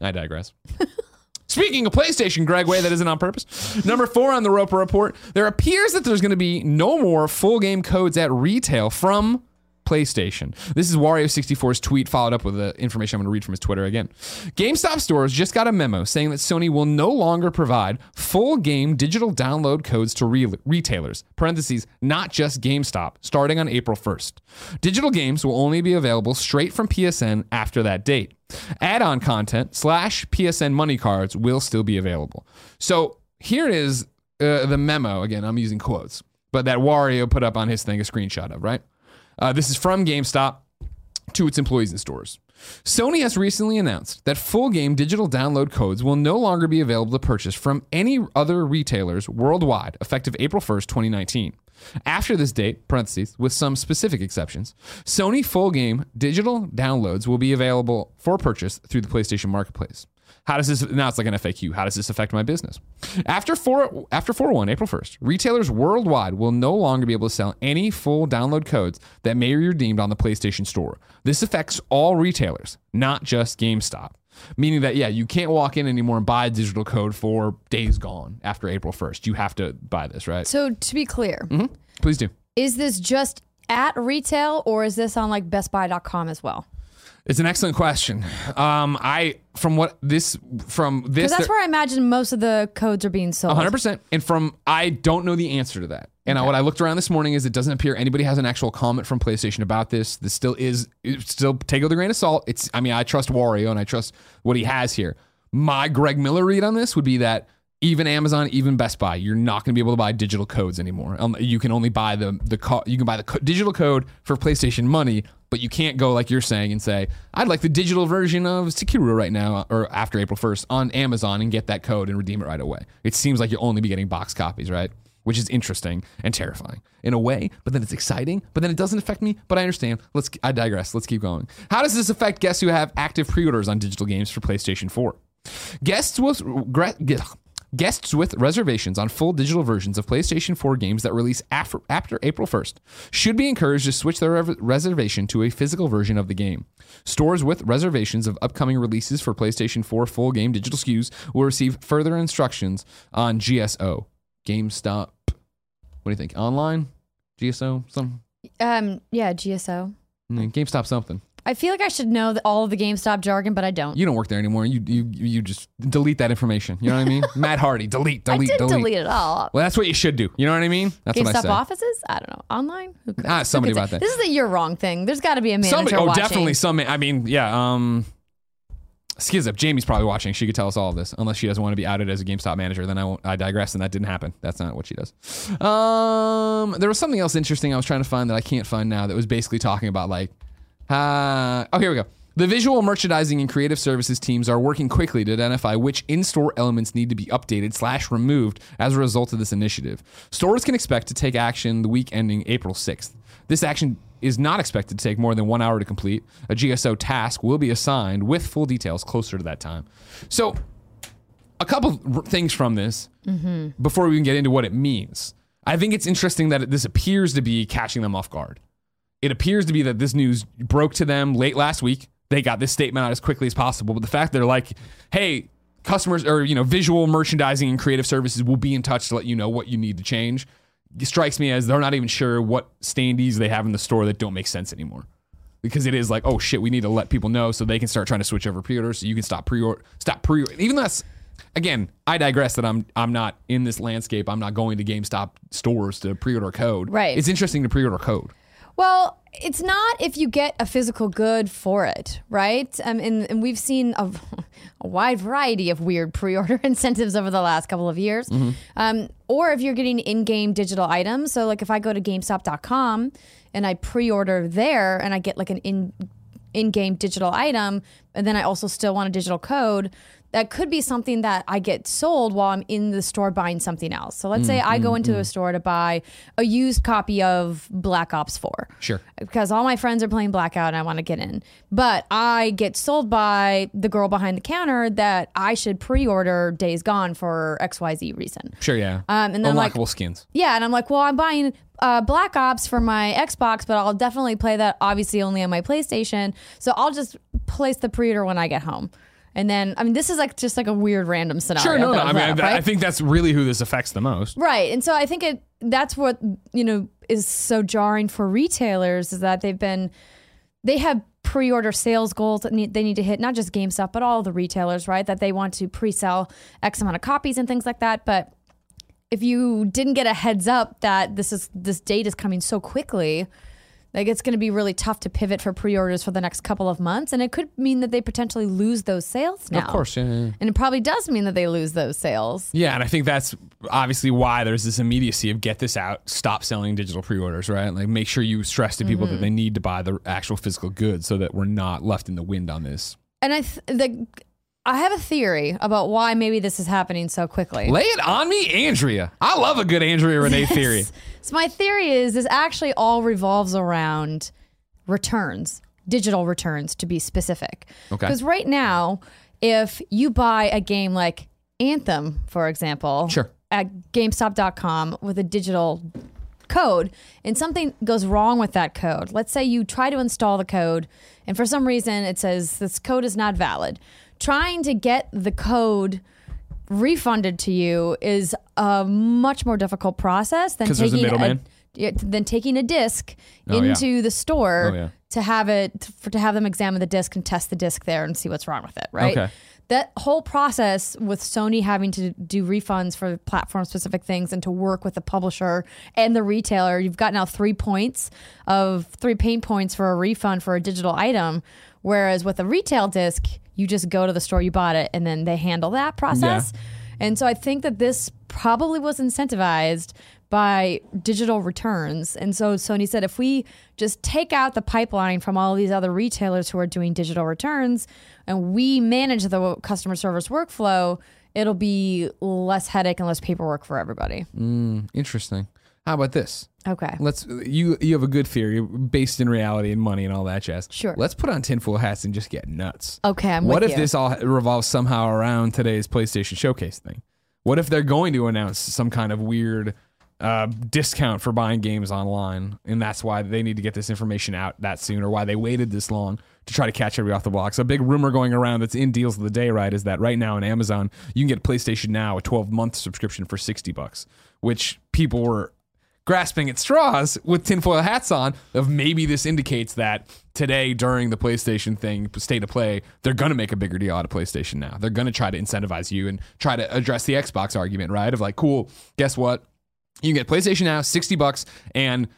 [SPEAKER 1] I digress. Speaking of PlayStation, Greg Way, that isn't on purpose. Number four on the Roper Report, there appears that there's going to be no more full game codes at retail from PlayStation. This is Wario64's tweet followed up with the information I'm going to read from his Twitter again. GameStop stores just got a memo saying that Sony will no longer provide full game digital download codes to re- retailers, parentheses, not just GameStop, starting on April 1st. Digital games will only be available straight from PSN after that date. Add-on content slash PSN money cards will still be available. So here is uh, the memo. Again, I'm using quotes, but that Wario put up on his thing a screenshot of, right? Uh, this is from GameStop to its employees and stores. Sony has recently announced that full game digital download codes will no longer be available to purchase from any other retailers worldwide effective April 1st, 2019. After this date, parentheses, with some specific exceptions, Sony full game digital downloads will be available for purchase through the PlayStation Marketplace. How does this now it's like an FAQ. How does this affect my business? After four after 4-1, April 1st, retailers worldwide will no longer be able to sell any full download codes that may be redeemed on the PlayStation Store. This affects all retailers, not just GameStop. Meaning that yeah, you can't walk in anymore and buy a digital code for Days Gone after April 1st. You have to buy this, right?
[SPEAKER 2] So to be clear,
[SPEAKER 1] Mm-hmm. Please do.
[SPEAKER 2] is this just at retail or is this on like BestBuy.com as well?
[SPEAKER 1] It's an excellent question. Um, I from what this from this
[SPEAKER 2] Because that's where I imagine most of the codes are being sold.
[SPEAKER 1] 100%. And from, I don't know the answer to that. And what I looked around this morning is it doesn't appear anybody has an actual comment from PlayStation about this. This still is, still take it with a grain of salt. It's, I mean, I trust Wario and I trust what he has here. My Greg Miller read on this would be that even Amazon, even Best Buy, you're not going to be able to buy digital codes anymore. Um, you can only buy the the co- you can buy the co- digital code for PlayStation Money, but you can't go like you're saying and say I'd like the digital version of Sekiro right now or after April 1st on Amazon and get that code and redeem it right away. It seems like you'll only be getting box copies, right? Which is interesting and terrifying in a way, but then it's exciting, but then it doesn't affect me. But I understand. Let's. I digress. Let's keep going. How does this affect guests who have active pre-orders on digital games for PlayStation 4? Guests gra- Guests with reservations on full digital versions of PlayStation 4 games that release after, after April 1st should be encouraged to switch their rev- reservation to a physical version of the game. Stores with reservations of upcoming releases for PlayStation 4 full game digital SKUs will receive further instructions on GSO. GameStop. What do you think? Online? GSO? Some?
[SPEAKER 2] Um, yeah, GSO.
[SPEAKER 1] Mm, GameStop something.
[SPEAKER 2] I feel like I should know the, all of the GameStop jargon, but I don't.
[SPEAKER 1] You don't work there anymore. You you you just delete that information. You know what I mean? Matt Hardy, delete,
[SPEAKER 2] I
[SPEAKER 1] delete,
[SPEAKER 2] did
[SPEAKER 1] delete.
[SPEAKER 2] delete it all.
[SPEAKER 1] Well, that's what you should do. You know what I mean? That's what I
[SPEAKER 2] GameStop
[SPEAKER 1] say.
[SPEAKER 2] offices? I don't know. Online? Who could-
[SPEAKER 1] Ah, somebody
[SPEAKER 2] who could
[SPEAKER 1] about
[SPEAKER 2] say-
[SPEAKER 1] that.
[SPEAKER 2] This is the you're wrong thing. There's got to be a manager
[SPEAKER 1] Somebody, oh,
[SPEAKER 2] watching.
[SPEAKER 1] definitely some. I mean, yeah. Um, Skiz up. Jamie's probably watching. She could tell us all of this, unless she doesn't want to be outed as a GameStop manager. Then I won't. I digress, and that didn't happen. That's not what she does. Um, there was something else interesting I was trying to find that I can't find now. That was basically talking about like, uh, oh, here we go. The visual merchandising and creative services teams are working quickly to identify which in-store elements need to be updated slash removed as a result of this initiative. Stores can expect to take action the week ending April 6th. This action is not expected to take more than one hour to complete. A GSO task will be assigned with full details closer to that time. So, a couple things from this before we can get into what it means. I think it's interesting that this appears to be catching them off guard. It appears to be that this news broke to them late last week. They got this statement out as quickly as possible, but the fact they're like, "Hey, customers or you know, visual merchandising and creative services will be in touch to let you know what you need to change." It strikes me as they're not even sure what standees they have in the store that don't make sense anymore. Because it is like, oh shit, we need to let people know so they can start trying to switch over pre-orders, so you can stop pre-order, stop pre. Even that's, again, I digress that I'm I'm not in this landscape. I'm not going to GameStop stores to pre-order code.
[SPEAKER 2] Right.
[SPEAKER 1] It's interesting to pre-order code.
[SPEAKER 2] Well, it's not if you get a physical good for it, right? Um, and, and we've seen a, a wide variety of weird pre-order incentives over the last couple of years. Um, or if you're getting in-game digital items. So, like if I go to GameStop.com and I pre-order there, and I get like an in in-game digital item, and then I also still want a digital code. That could be something that I get sold while I'm in the store buying something else. So let's say I go into a store to buy a used copy of Black Ops 4
[SPEAKER 1] Sure.
[SPEAKER 2] because all my friends are playing Blackout and I want to get in. But I get sold by the girl behind the counter that I should pre-order Days Gone for XYZ reason.
[SPEAKER 1] Sure, yeah.
[SPEAKER 2] Um, and then I'm like,
[SPEAKER 1] Unlockable skins.
[SPEAKER 2] yeah, and I'm like, well, I'm buying uh, Black Ops for my Xbox, but I'll definitely play that obviously only on my PlayStation. So I'll just place the pre-order when I get home. And then, I mean, this is like just like a weird random scenario.
[SPEAKER 1] Sure, no, no. I mean, I,
[SPEAKER 2] right?
[SPEAKER 1] I think that's really who this affects the most.
[SPEAKER 2] Right. And so I think it that's what, you know, is so jarring for retailers is that they've been they have pre-order sales goals that need, they need to hit not just GameStop but all the retailers, right? That they want to pre-sell X amount of copies and things like that, but if you didn't get a heads up that this is this date is coming so quickly, like it's going to be really tough to pivot for pre-orders for the next couple of months and it could mean that they potentially lose those sales now.
[SPEAKER 1] Of course, yeah, yeah.
[SPEAKER 2] And it probably does mean that they lose those sales.
[SPEAKER 1] Yeah, and I think that's obviously why there's this immediacy of get this out, stop selling digital pre-orders, right? Like make sure you stress to people
[SPEAKER 2] Mm-hmm.
[SPEAKER 1] that they need to buy the actual physical goods so that we're not left in the wind on this.
[SPEAKER 2] And I th- the I have a theory about why maybe this is happening so quickly.
[SPEAKER 1] Lay it on me, Andrea. I love a good Andrea Rene theory.
[SPEAKER 2] So my theory is this actually all revolves around returns, digital returns to be specific.
[SPEAKER 1] Okay.
[SPEAKER 2] Because right now, if you buy a game like Anthem, for example,
[SPEAKER 1] Sure.
[SPEAKER 2] at GameStop.com with a digital code and something goes wrong with that code. Let's say you try to install the code and for some reason it says this code is not valid. Trying to get the code refunded to you is a much more difficult process than
[SPEAKER 1] 'Cause there's a
[SPEAKER 2] taking
[SPEAKER 1] middleman?
[SPEAKER 2] yeah, than taking a disc
[SPEAKER 1] Oh, yeah.
[SPEAKER 2] into the store
[SPEAKER 1] Oh, yeah.
[SPEAKER 2] to have it for, to have them examine the disc and test the disc there and see what's wrong with it, right?
[SPEAKER 1] Okay.
[SPEAKER 2] That whole process with Sony having to do refunds for platform specific things and to work with the publisher and the retailer, you've got now three points of three pain points for a refund for a digital item. Whereas with a retail disc, you just go to the store you bought it and then they handle that process. And so I think that this probably was incentivized by digital returns. And so Sony said if we just take out the pipeline from all these other retailers who are doing digital returns and we manage the customer service workflow, it'll be less headache and less paperwork for everybody.
[SPEAKER 1] Hmm, interesting. How about this?
[SPEAKER 2] Okay.
[SPEAKER 1] Let's you you have a good theory based in reality and money and all that jazz.
[SPEAKER 2] Sure.
[SPEAKER 1] Let's put on tinfoil hats and just get nuts.
[SPEAKER 2] Okay, I'm
[SPEAKER 1] what if
[SPEAKER 2] you.
[SPEAKER 1] this all revolves somehow around today's PlayStation Showcase thing? What if they're going to announce some kind of weird uh, discount for buying games online, and that's why they need to get this information out that soon, or why they waited this long to try to catch everybody off the block? So, a big rumor going around that's in deals of the day, right, is that right now on Amazon you can get PlayStation Now a 12 month subscription for 60 bucks, which people were grasping at straws with tinfoil hats on of maybe this indicates that today during the PlayStation thing, state of play, they're going to make a bigger deal out of PlayStation now. They're going to try to incentivize you and try to address the Xbox argument, right? Of like, cool, guess what? You can get PlayStation now, 60 bucks, and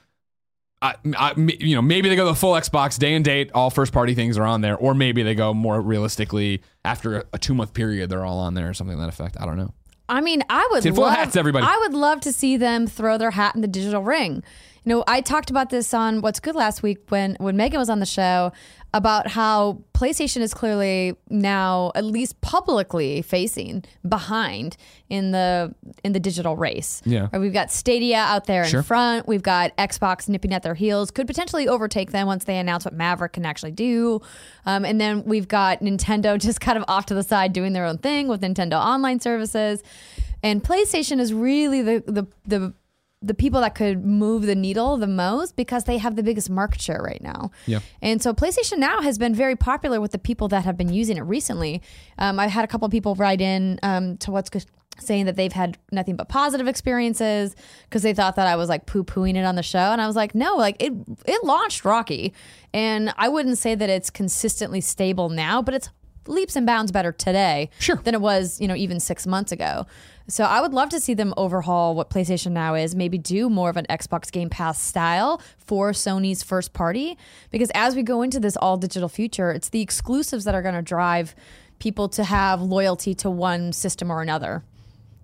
[SPEAKER 1] I, I, you know, maybe they go the full Xbox day and date, all first party things are on there, or maybe they go more realistically after a, two month period, they're all on there or something to that effect. I don't know.
[SPEAKER 2] I mean, I would
[SPEAKER 1] Tinfoil
[SPEAKER 2] love,
[SPEAKER 1] hats, everybody.
[SPEAKER 2] I would love to see them throw their hat in the digital ring. You know, I talked about this on What's Good last week when when Meggan was on the show about how PlayStation is clearly now at least publicly facing behind in the in the digital race.
[SPEAKER 1] Yeah.
[SPEAKER 2] Right, we've got Stadia out there
[SPEAKER 1] Sure.
[SPEAKER 2] in front. We've got Xbox nipping at their heels, could potentially overtake them once they announce what Maverick can actually do. Um, and then we've got Nintendo just kind of off to the side doing their own thing with Nintendo Online services. And PlayStation is really the the the the people that could move the needle the most because they have the biggest market share right now.
[SPEAKER 1] Yeah.
[SPEAKER 2] And so PlayStation Now has been very popular with the people that have been using it recently. Um, I've had a couple of people write in um, to what's good saying that they've had nothing but positive experiences because they thought that I was like poo pooing it on the show. And I was like, no, like it, it launched Rocky. And I wouldn't say that it's consistently stable now, but it's leaps and bounds better today
[SPEAKER 1] Sure.
[SPEAKER 2] than it was, you know, even six months ago. So I would love to see them overhaul what PlayStation Now is, maybe do more of an Xbox Game Pass style for Sony's first party. Because as we go into this all digital future, it's the exclusives that are going to drive people to have loyalty to one system or another.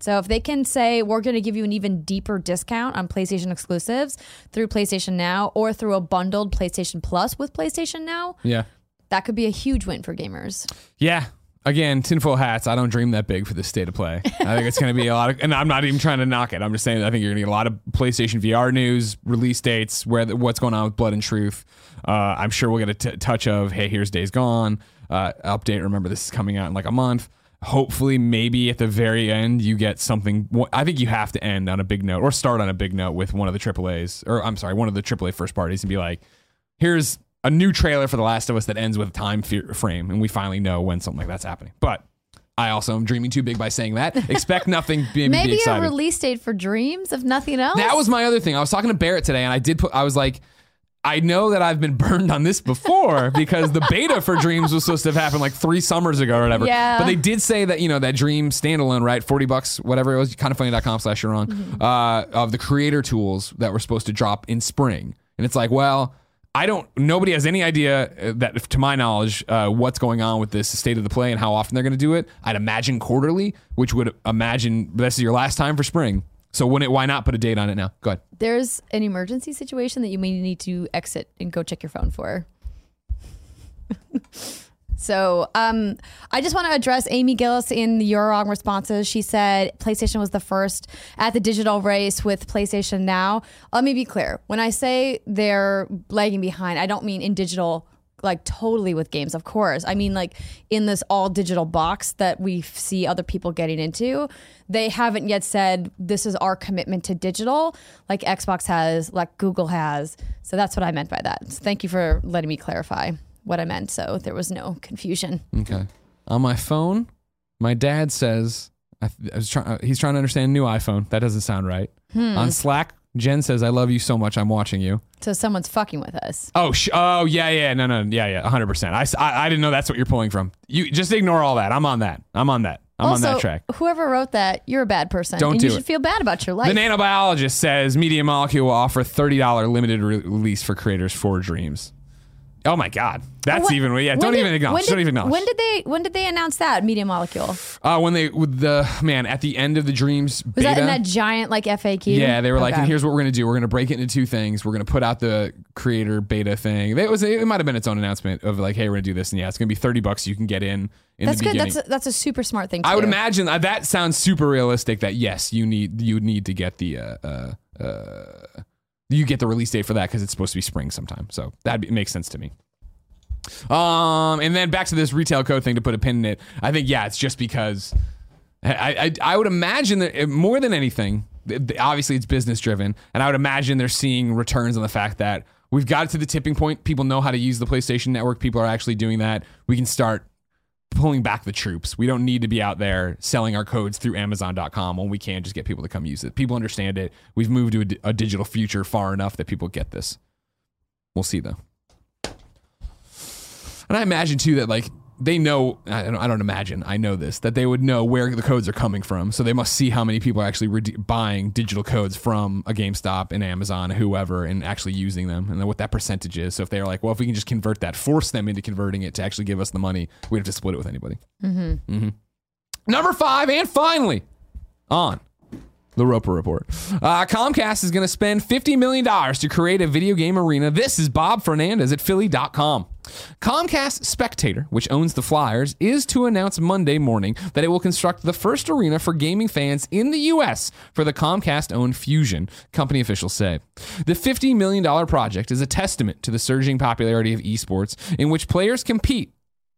[SPEAKER 2] So if they can say we're going to give you an even deeper discount on PlayStation exclusives through PlayStation Now or through a bundled PlayStation Plus with PlayStation Now,
[SPEAKER 1] Yeah.
[SPEAKER 2] that could be a huge win for gamers.
[SPEAKER 1] Yeah. Again, tinfoil hats. I don't dream that big for this state of play. I think it's going to be a lot of, and I'm not even trying to knock it. I'm just saying I think you're going to get a lot of PlayStation VR news, release dates, where the, what's going on with Blood and Truth. Uh, I'm sure we'll get a t- touch of, hey, here's Days Gone. Uh, update. Remember, this is coming out in like a month. Hopefully, maybe at the very end, you get something. I think you have to end on a big note or start on a big note with one of the AAA's, or I'm sorry, one of the AAA first parties and be like, here's a new trailer for The Last of Us that ends with a time frame, and we finally know when something like that's happening. But I also am dreaming too big by saying that. Expect nothing. Maybe, be
[SPEAKER 2] Maybe a release date for Dreams, if nothing else.
[SPEAKER 1] that was my other thing. I was talking to Barrett today, and I did put. I was like. I know that I've been burned on this before because the beta for Dreams was supposed to have happened like three summers ago or whatever.
[SPEAKER 2] Yeah.
[SPEAKER 1] But they did say that, you know, that Dream standalone, right? 40 bucks, whatever it was, kindafunny.com slash you're wrong,
[SPEAKER 2] Mm-hmm.
[SPEAKER 1] uh, of the creator tools that were supposed to drop in spring. And it's like, well, I don't, nobody has any idea uh, that, to my knowledge, uh, what's going on with this state of the play and how often they're going to do it. I'd imagine quarterly, which would imagine this is your last time for spring. So it, why not put a date on it now? Go ahead.
[SPEAKER 2] There's an emergency situation that you may need to exit and go check your phone for. so, um, I just want to address Amy Gillis in the You're Wrong responses. She said PlayStation was the first at the digital race with PlayStation Now. Let me be clear. When I say they're lagging behind, I don't mean in digital like totally with games, of course. I mean, like in this all digital box that we see other people getting into, they haven't yet said this is our commitment to digital, like Xbox has, like Google has. So that's what I meant by that. So thank you for letting me clarify what I meant, so there was no confusion.
[SPEAKER 1] Okay. On my phone, my dad says I, I was trying. Uh, he's trying to understand new iPhone. That doesn't sound right. Hmm. On Slack, Jen says, "I love you so much. I'm watching you."
[SPEAKER 2] So someone's fucking with us.
[SPEAKER 1] Oh, sh- oh yeah, yeah, no, no, yeah, yeah, 100. percent I didn't know that's what you're pulling from. You just ignore all that. I'm on that. I'm on that. I'm
[SPEAKER 2] also,
[SPEAKER 1] on that track.
[SPEAKER 2] whoever wrote that, you're a bad person.
[SPEAKER 1] Don't
[SPEAKER 2] and
[SPEAKER 1] do
[SPEAKER 2] you
[SPEAKER 1] it.
[SPEAKER 2] should feel bad about your life.
[SPEAKER 1] The nanobiologist says Media Molecule will offer $30 limited re- release for creators for Dreams. Oh my God, that's
[SPEAKER 2] What-
[SPEAKER 1] even yeah.
[SPEAKER 2] when
[SPEAKER 1] Don't
[SPEAKER 2] did-
[SPEAKER 1] even acknowledge.
[SPEAKER 2] when did-
[SPEAKER 1] don't even acknowledge.
[SPEAKER 2] When did they when did they announce that Media Molecule?
[SPEAKER 1] uh, when they with the man at the end of the Dreams
[SPEAKER 2] Was
[SPEAKER 1] beta.
[SPEAKER 2] that in that giant like FAQ?
[SPEAKER 1] Yeah, they were like, and here's what we're gonna do. We're gonna break it into two things. We're gonna put out the creator beta thing. It was it might have been its own announcement of like, hey, we're gonna do this, and yeah, it's gonna be thirty bucks. You can get in in
[SPEAKER 2] That's
[SPEAKER 1] the
[SPEAKER 2] good.
[SPEAKER 1] beginning.
[SPEAKER 2] That's a, that's a super smart thing. To
[SPEAKER 1] I would imagine uh, that sounds super realistic. That yes, you need you need to get the uh, uh, uh, you get the release date for that because it's supposed to be spring sometime. So that makes sense to me. Um, and then back to this retail code thing to put a pin in it. I think yeah, it's just because I I, I would imagine that uh, more than anything, th- th- obviously it's business driven, and I would imagine they're seeing returns on the fact that we've got it to the tipping point. People know how to use the PlayStation Network. People are actually doing that. We can start pulling back the troops. We don't need to be out there selling our codes through Amazon.com when we can just get people to come use it. People understand it. We've moved to a, a digital future far enough that people get this. We'll see though. And I imagine too that like they know. I don't, I don't imagine. I know this that they would know where the codes are coming from. So they must see how many people are actually rede- buying digital codes from a GameStop and Amazon, whoever, and actually using them, and then what that percentage is. So if they're like, well, if we can just convert that, force them into converting it to actually give us the money, we have to split it with anybody. Mm-hmm. Number five, and finally, on the Roper Report. Uh, Comcast is going to spend $50 million to create a video game arena. This is Bob Fernandez at Philly.com. Comcast Spectacor, which owns the Flyers, is to announce Monday morning that it will construct the first arena for gaming fans in the U.S. for the Comcast owned Fusion, company officials say. The $50 million project is a testament to the surging popularity of esports, in which players compete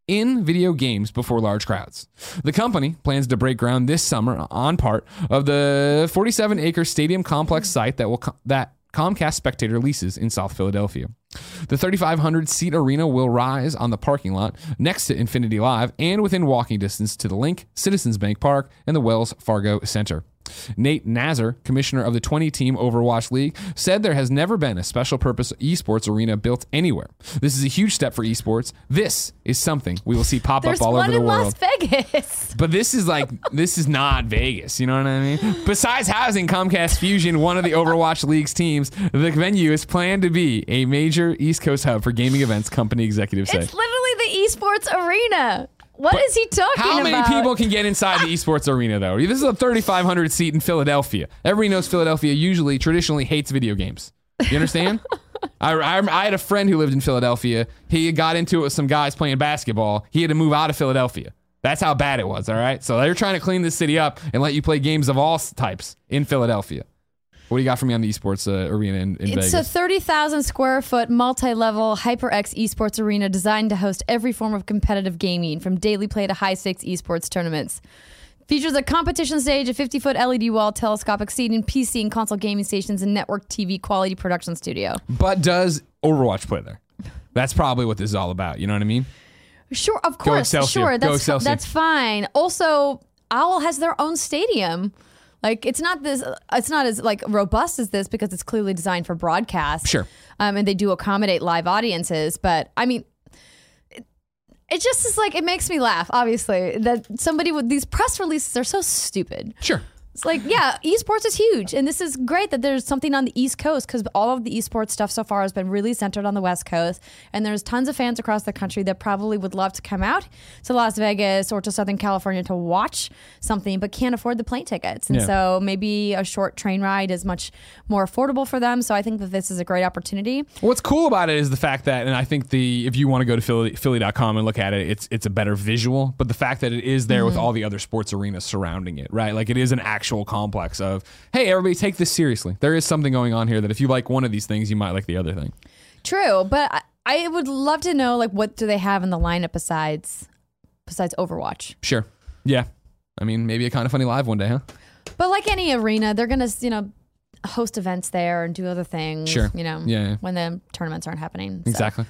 [SPEAKER 1] in video games before large crowds. The company plans to break ground this summer on part of the 47 acre stadium complex site that will co- that Comcast Spectacor leases in South Philadelphia. The 3,500 seat arena will rise on the parking lot next to Xfinity Live and within walking distance to the Linc, Citizens Bank Park, and the Wells Fargo Center. Nate Nanzer, commissioner of the 20 team Overwatch League, said there has never been a special purpose esports arena built anywhere. This is a huge step for esports. This is something we will see pop
[SPEAKER 2] There's
[SPEAKER 1] up all over the
[SPEAKER 2] in
[SPEAKER 1] world.
[SPEAKER 2] Las Vegas.
[SPEAKER 1] But this is like this is not Vegas, you know what I mean? Besides housing Comcast Fusion, one of the Overwatch League's teams, the venue is planned to be a major East Coast hub for gaming events. Company executives say.
[SPEAKER 2] It's literally the esports arena. What is he talking about?
[SPEAKER 1] How
[SPEAKER 2] about?
[SPEAKER 1] many people can get inside the esports arena though? This is a 3,500 seat in Philadelphia. Everybody knows Philadelphia usually traditionally hates video games. You understand? I, I, I had a friend who lived in Philadelphia. He got into it with some guys playing basketball. He had to move out of Philadelphia. That's how bad it was. All right. So they're trying to clean this city up and let you play games of all types in Philadelphia. What do you got for me on the esports uh, arena in, in
[SPEAKER 2] It's
[SPEAKER 1] Vegas?
[SPEAKER 2] a 30,000 square foot multi level HyperX esports arena designed to host every form of competitive gaming, from daily play to high stakes esports tournaments. Features a competition stage, a 50 foot LED wall, telescopic seating, PC and console gaming stations, and network TV quality production studio.
[SPEAKER 1] but does Overwatch play there? That's probably what this is all about. You know what I mean?
[SPEAKER 2] Sure, of course,
[SPEAKER 1] Excelsior.
[SPEAKER 2] sure,
[SPEAKER 1] Go
[SPEAKER 2] that's
[SPEAKER 1] Excelsior.
[SPEAKER 2] that's fine. Also, Owl has their own stadium. Like it's not this, it's not as like robust as this because it's clearly designed for broadcast.
[SPEAKER 1] Sure.
[SPEAKER 2] um, and they do accommodate live audiences. But I mean, it, it just is like it makes me laugh. Obviously, that somebody with these press releases are so stupid.
[SPEAKER 1] Sure.
[SPEAKER 2] It's like, yeah, esports is huge. And this is great that there's something on the East Coast because all of the esports stuff so far has been really centered on the West Coast. And there's tons of fans across the country that probably would love to come out to Las Vegas or to Southern California to watch something, but can't afford the plane tickets. And
[SPEAKER 1] Yeah.
[SPEAKER 2] so maybe a short train ride is much more affordable for them. So I think that this is a great opportunity.
[SPEAKER 1] What's cool about it is the fact that, and I think the if you want to go to Philly, Philly.com and look at it, it's it's a better visual. But the fact that it is there
[SPEAKER 2] Mm-hmm.
[SPEAKER 1] with all the other sports arenas surrounding it, right? Like it is an actual complex of, hey, everybody, take this seriously. There is something going on here that if you like one of these things, you might like the other thing.
[SPEAKER 2] True, but I, I would love to know like what do they have in the lineup besides besides Overwatch?
[SPEAKER 1] Sure. Yeah. I mean, maybe a kind of funny live one day, huh?
[SPEAKER 2] But like any arena, they're gonna you know host events there and do other things.
[SPEAKER 1] Sure.
[SPEAKER 2] You know.
[SPEAKER 1] Yeah, yeah.
[SPEAKER 2] When the tournaments aren't happening. So.
[SPEAKER 1] Exactly.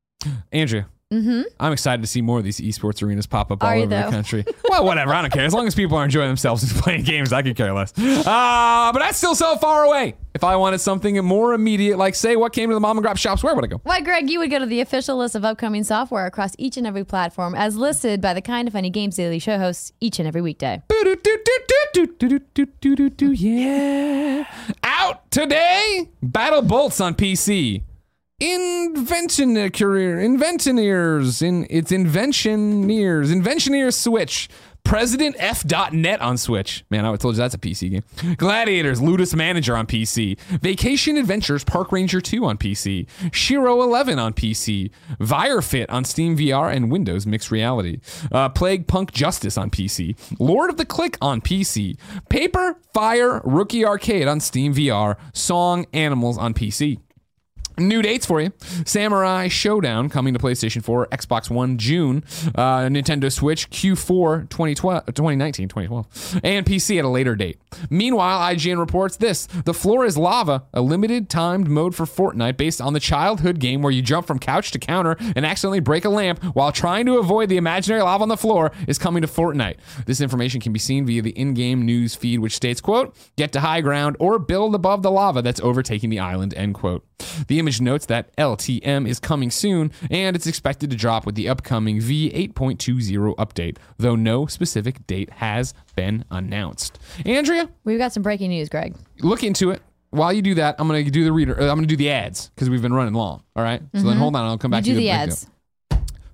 [SPEAKER 1] Andrea.
[SPEAKER 2] Mm-hmm.
[SPEAKER 1] I'm excited to see more of these esports arenas pop up all
[SPEAKER 2] Are
[SPEAKER 1] over the country. well, whatever. I don't care. As long as people are enjoying themselves and playing games, I could care less. Uh, but that's still so far away. If I wanted something more immediate, like say what came to the mom and grab shops, where would I go?
[SPEAKER 2] Why, Greg, you would go to the official list of upcoming software across each and every platform as listed by the Kinda Funny Games Daily Show hosts each and every weekday.
[SPEAKER 1] Yeah. Out today, Battle Bolts on PC. Invention career, Inventioneers, in it's Inventioneers, Inventioneers Switch. President F.net on Switch. Man, I told you that's a PC game. Gladiators, Ludus Manager on PC. Vacation Adventures, Park Ranger 2 on PC. Shiro 11 on PC. Virefit on Steam VR and Windows Mixed Reality. Uh, Plague Punk Justice on PC. Lord of the Click on PC. Paper Fire Rookie Arcade on Steam VR. Song Animals on PC. New dates for you Samurai Showdown coming to PlayStation 4, Xbox One June, uh, Nintendo Switch Q4 2012, 2019, 2012, and PC at a later date. Meanwhile, IGN reports this The Floor is Lava, a limited timed mode for Fortnite based on the childhood game where you jump from couch to counter and accidentally break a lamp while trying to avoid the imaginary lava on the floor, is coming to Fortnite. This information can be seen via the in game news feed, which states, quote, get to high ground or build above the lava that's overtaking the island, end quote. The image notes that LTM is coming soon, and it's expected to drop with the upcoming V8.20 update, though no specific date has been announced. Andrea,
[SPEAKER 2] We've got some breaking news, Greg.
[SPEAKER 1] look into it. While you do that, I'm going to do the reader. uh, I'm going to do the ads because we've been running long. All right. So then hold on. I'll come back
[SPEAKER 2] Mm-hmm. You
[SPEAKER 1] to
[SPEAKER 2] do the ads.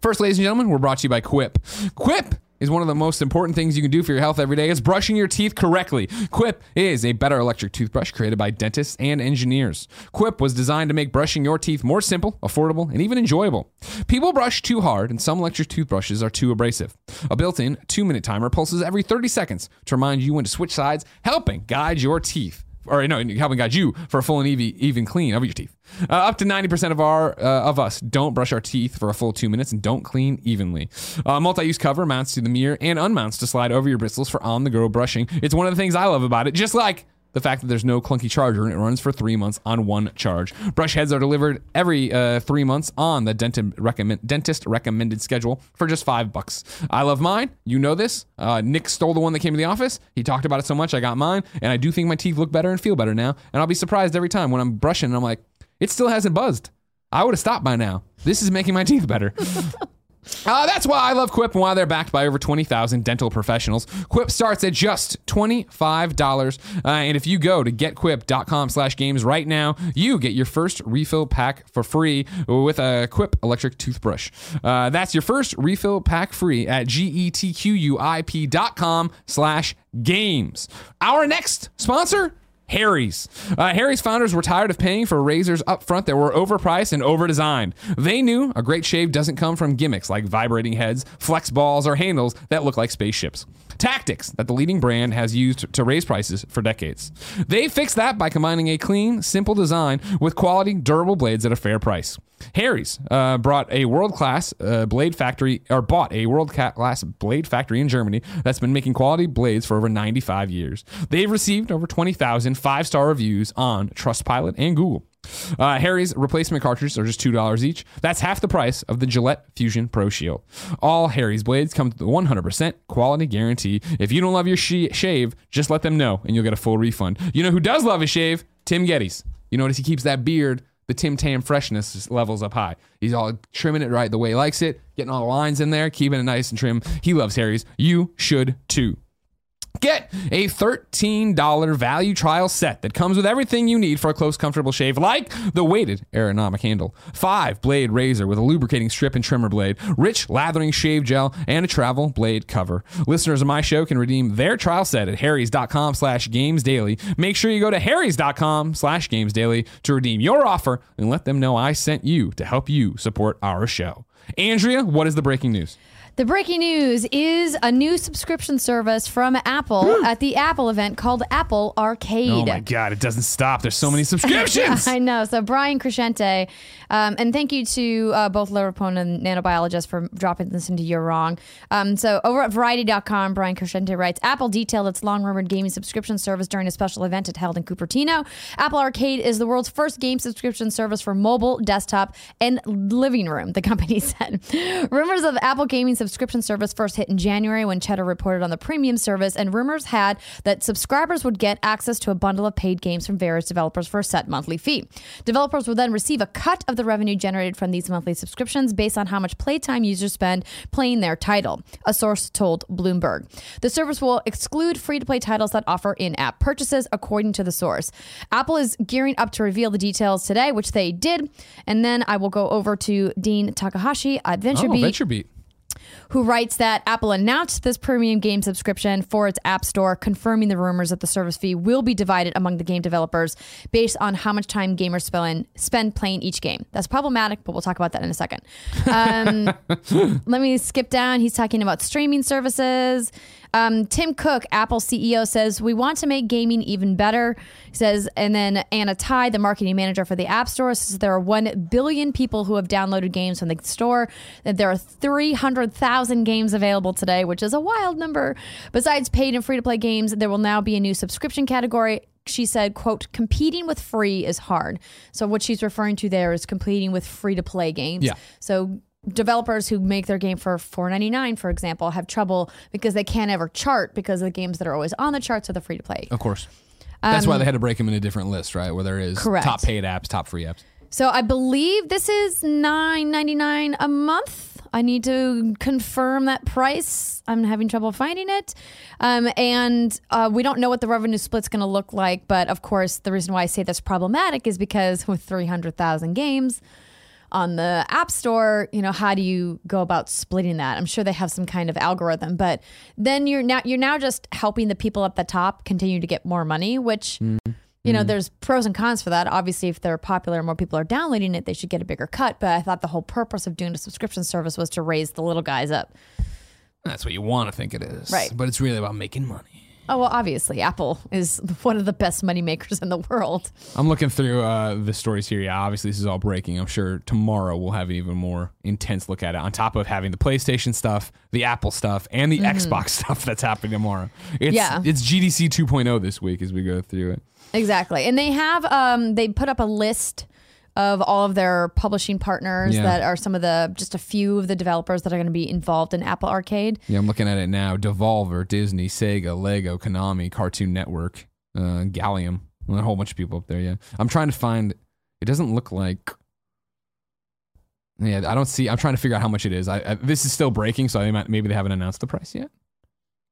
[SPEAKER 1] First, ladies and gentlemen, we're brought to you by Quip. Quip is one of the most important things you can do for your health every day is brushing your teeth correctly. Quip is a better electric toothbrush created by dentists and engineers. Quip was designed to make brushing your teeth more simple, affordable, and even enjoyable. People brush too hard, and some electric toothbrushes are too abrasive. A built in two minute timer pulses every 30 seconds to remind you when to switch sides, helping guide your teeth or no, helping guide you for a full and even, even clean of your teeth. Uh, up to 90% of our uh, of us don't brush our teeth for a full two minutes and don't clean evenly. Uh, multi-use cover mounts to the mirror and unmounts to slide over your bristles for on-the-go brushing. It's one of the things I love about it. Just like the fact that there's no clunky charger and it runs for three months on one charge. Brush heads are delivered every uh, three months on the dentist, recommend, dentist recommended schedule for just five bucks. I love mine. You know this. Uh, Nick stole the one that came to the office. He talked about it so much. I got mine, and I do think my teeth look better and feel better now. And I'll be surprised every time when I'm brushing and I'm like, it still hasn't buzzed. I would have stopped by now. This is making my teeth better. Uh, that's why I love Quip and why they're backed by over 20,000 dental professionals. Quip starts at just $25. Uh, and if you go to getquip.com slash games right now, you get your first refill pack for free with a Quip electric toothbrush. Uh, that's your first refill pack free at getquip.com slash games. Our next sponsor Harry's. Uh, Harry's founders were tired of paying for razors up front that were overpriced and overdesigned. They knew a great shave doesn't come from gimmicks like vibrating heads, flex balls, or handles that look like spaceships. Tactics that the leading brand has used to raise prices for decades. They fixed that by combining a clean, simple design with quality, durable blades at a fair price. Harry's uh, brought a world class uh, blade factory, or bought a world class blade factory in Germany that's been making quality blades for over 95 years. They've received over 20,000 five star reviews on Trustpilot and Google. Uh, Harry's replacement cartridges are just $2 each. That's half the price of the Gillette Fusion Pro Shield. All Harry's blades come with the 100% quality guarantee. If you don't love your shave, just let them know and you'll get a full refund. You know who does love his shave? Tim Gettys. You notice he keeps that beard the Tim Tam freshness levels up high. He's all trimming it right the way he likes it, getting all the lines in there, keeping it nice and trim. He loves Harry's. You should too. Get a $13 value trial set that comes with everything you need for a close, comfortable shave, like the weighted aerodynamic handle, five blade razor with a lubricating strip and trimmer blade, rich lathering shave gel, and a travel blade cover. Listeners of my show can redeem their trial set at harrys.com slash games daily. Make sure you go to harrys.com slash games daily to redeem your offer and let them know I sent you to help you support our show. Andrea, what is the breaking news?
[SPEAKER 2] The breaking news is a new subscription service from Apple at the Apple event called Apple Arcade.
[SPEAKER 1] Oh my God, it doesn't stop. There's so many subscriptions.
[SPEAKER 2] I know. So Brian Crecente, um, and thank you to uh, both Liverpool and Nanobiologist for dropping this into You're Wrong. Um, so over at Variety.com, Brian Crecente writes, Apple detailed its long-rumored gaming subscription service during a special event it held in Cupertino. Apple Arcade is the world's first game subscription service for mobile, desktop, and living room, the company said. Rumors of Apple gaming subscription service first hit in January when Cheddar reported on the premium service, and rumors had that subscribers would get access to a bundle of paid games from various developers for a set monthly fee. Developers would then receive a cut of the revenue generated from these monthly subscriptions based on how much playtime users spend playing their title, a source told Bloomberg. The service will exclude free to play titles that offer in app purchases, according to the source. Apple is gearing up to reveal the details today, which they did, and then I will go over to Dean Takahashi at VentureBeat.
[SPEAKER 1] Oh, VentureBeat
[SPEAKER 2] who writes that Apple announced this premium game subscription for its App Store, confirming the rumors that the service fee will be divided among the game developers based on how much time gamers spend, spend playing each game. That's problematic, but we'll talk about that in a second. Um, let me skip down. He's talking about streaming services. Um, Tim Cook, Apple CEO, says we want to make gaming even better. He says, and then Ann Thai, the marketing manager for the App Store, says there are one billion people who have downloaded games from the store. That there are three hundred thousand games available today, which is a wild number. Besides paid and free to play games, there will now be a new subscription category she said, quote, competing with free is hard. So what she's referring to there is competing with free to play games.
[SPEAKER 1] Yeah.
[SPEAKER 2] So developers who make their game for 4.99 for example have trouble because they can't ever chart because the games that are always on the charts are the free to play
[SPEAKER 1] Of course. That's why they had to break them into different lists, right? Where there is
[SPEAKER 2] Um, Correct.
[SPEAKER 1] top paid apps, top free apps.
[SPEAKER 2] so i believe this is 9.99 a month i need to confirm that price i'm having trouble finding it um, and uh, we don't know what the revenue split's going to look like but of course the reason why i say that's problematic is because with 300000 games on the App Store, you know, how do you go about splitting that? I'm sure they have some kind of algorithm, but then you're now you're now just helping the people at the top continue to get more money, which you know, mm-hmm. there's pros and cons for that. Obviously, if they're popular and more people are downloading it, they should get a bigger cut. But I thought the whole purpose of doing a subscription service was to raise the little guys up.
[SPEAKER 1] That's what you want to think it is.
[SPEAKER 2] Right.
[SPEAKER 1] But it's really about making money.
[SPEAKER 2] Oh well, obviously, Apple is one of the best money makers in the world.
[SPEAKER 1] I'm looking through uh, the stories here. Yeah, obviously this is all breaking. I'm sure tomorrow we'll have an even more intense look at it. On top of having the PlayStation stuff, the Apple stuff, and the Xbox stuff that's happening tomorrow. It's,
[SPEAKER 2] Yeah.
[SPEAKER 1] it's GDC 2.0 this week as we go through it.
[SPEAKER 2] Exactly, and they have um, they put up a list of all of their publishing partners
[SPEAKER 1] Yeah.
[SPEAKER 2] that are some of the just a few of the developers that are going to be involved in Apple Arcade.
[SPEAKER 1] Yeah, I'm looking at it now. Devolver, Disney, Sega, Lego, Konami, Cartoon Network, uh, Gallium. A whole bunch of people up there. Yeah, I'm trying to find. It doesn't look like. Yeah, I don't see. I'm trying to figure out how much it is. I, I this is still breaking, so I might, maybe they haven't announced the price yet.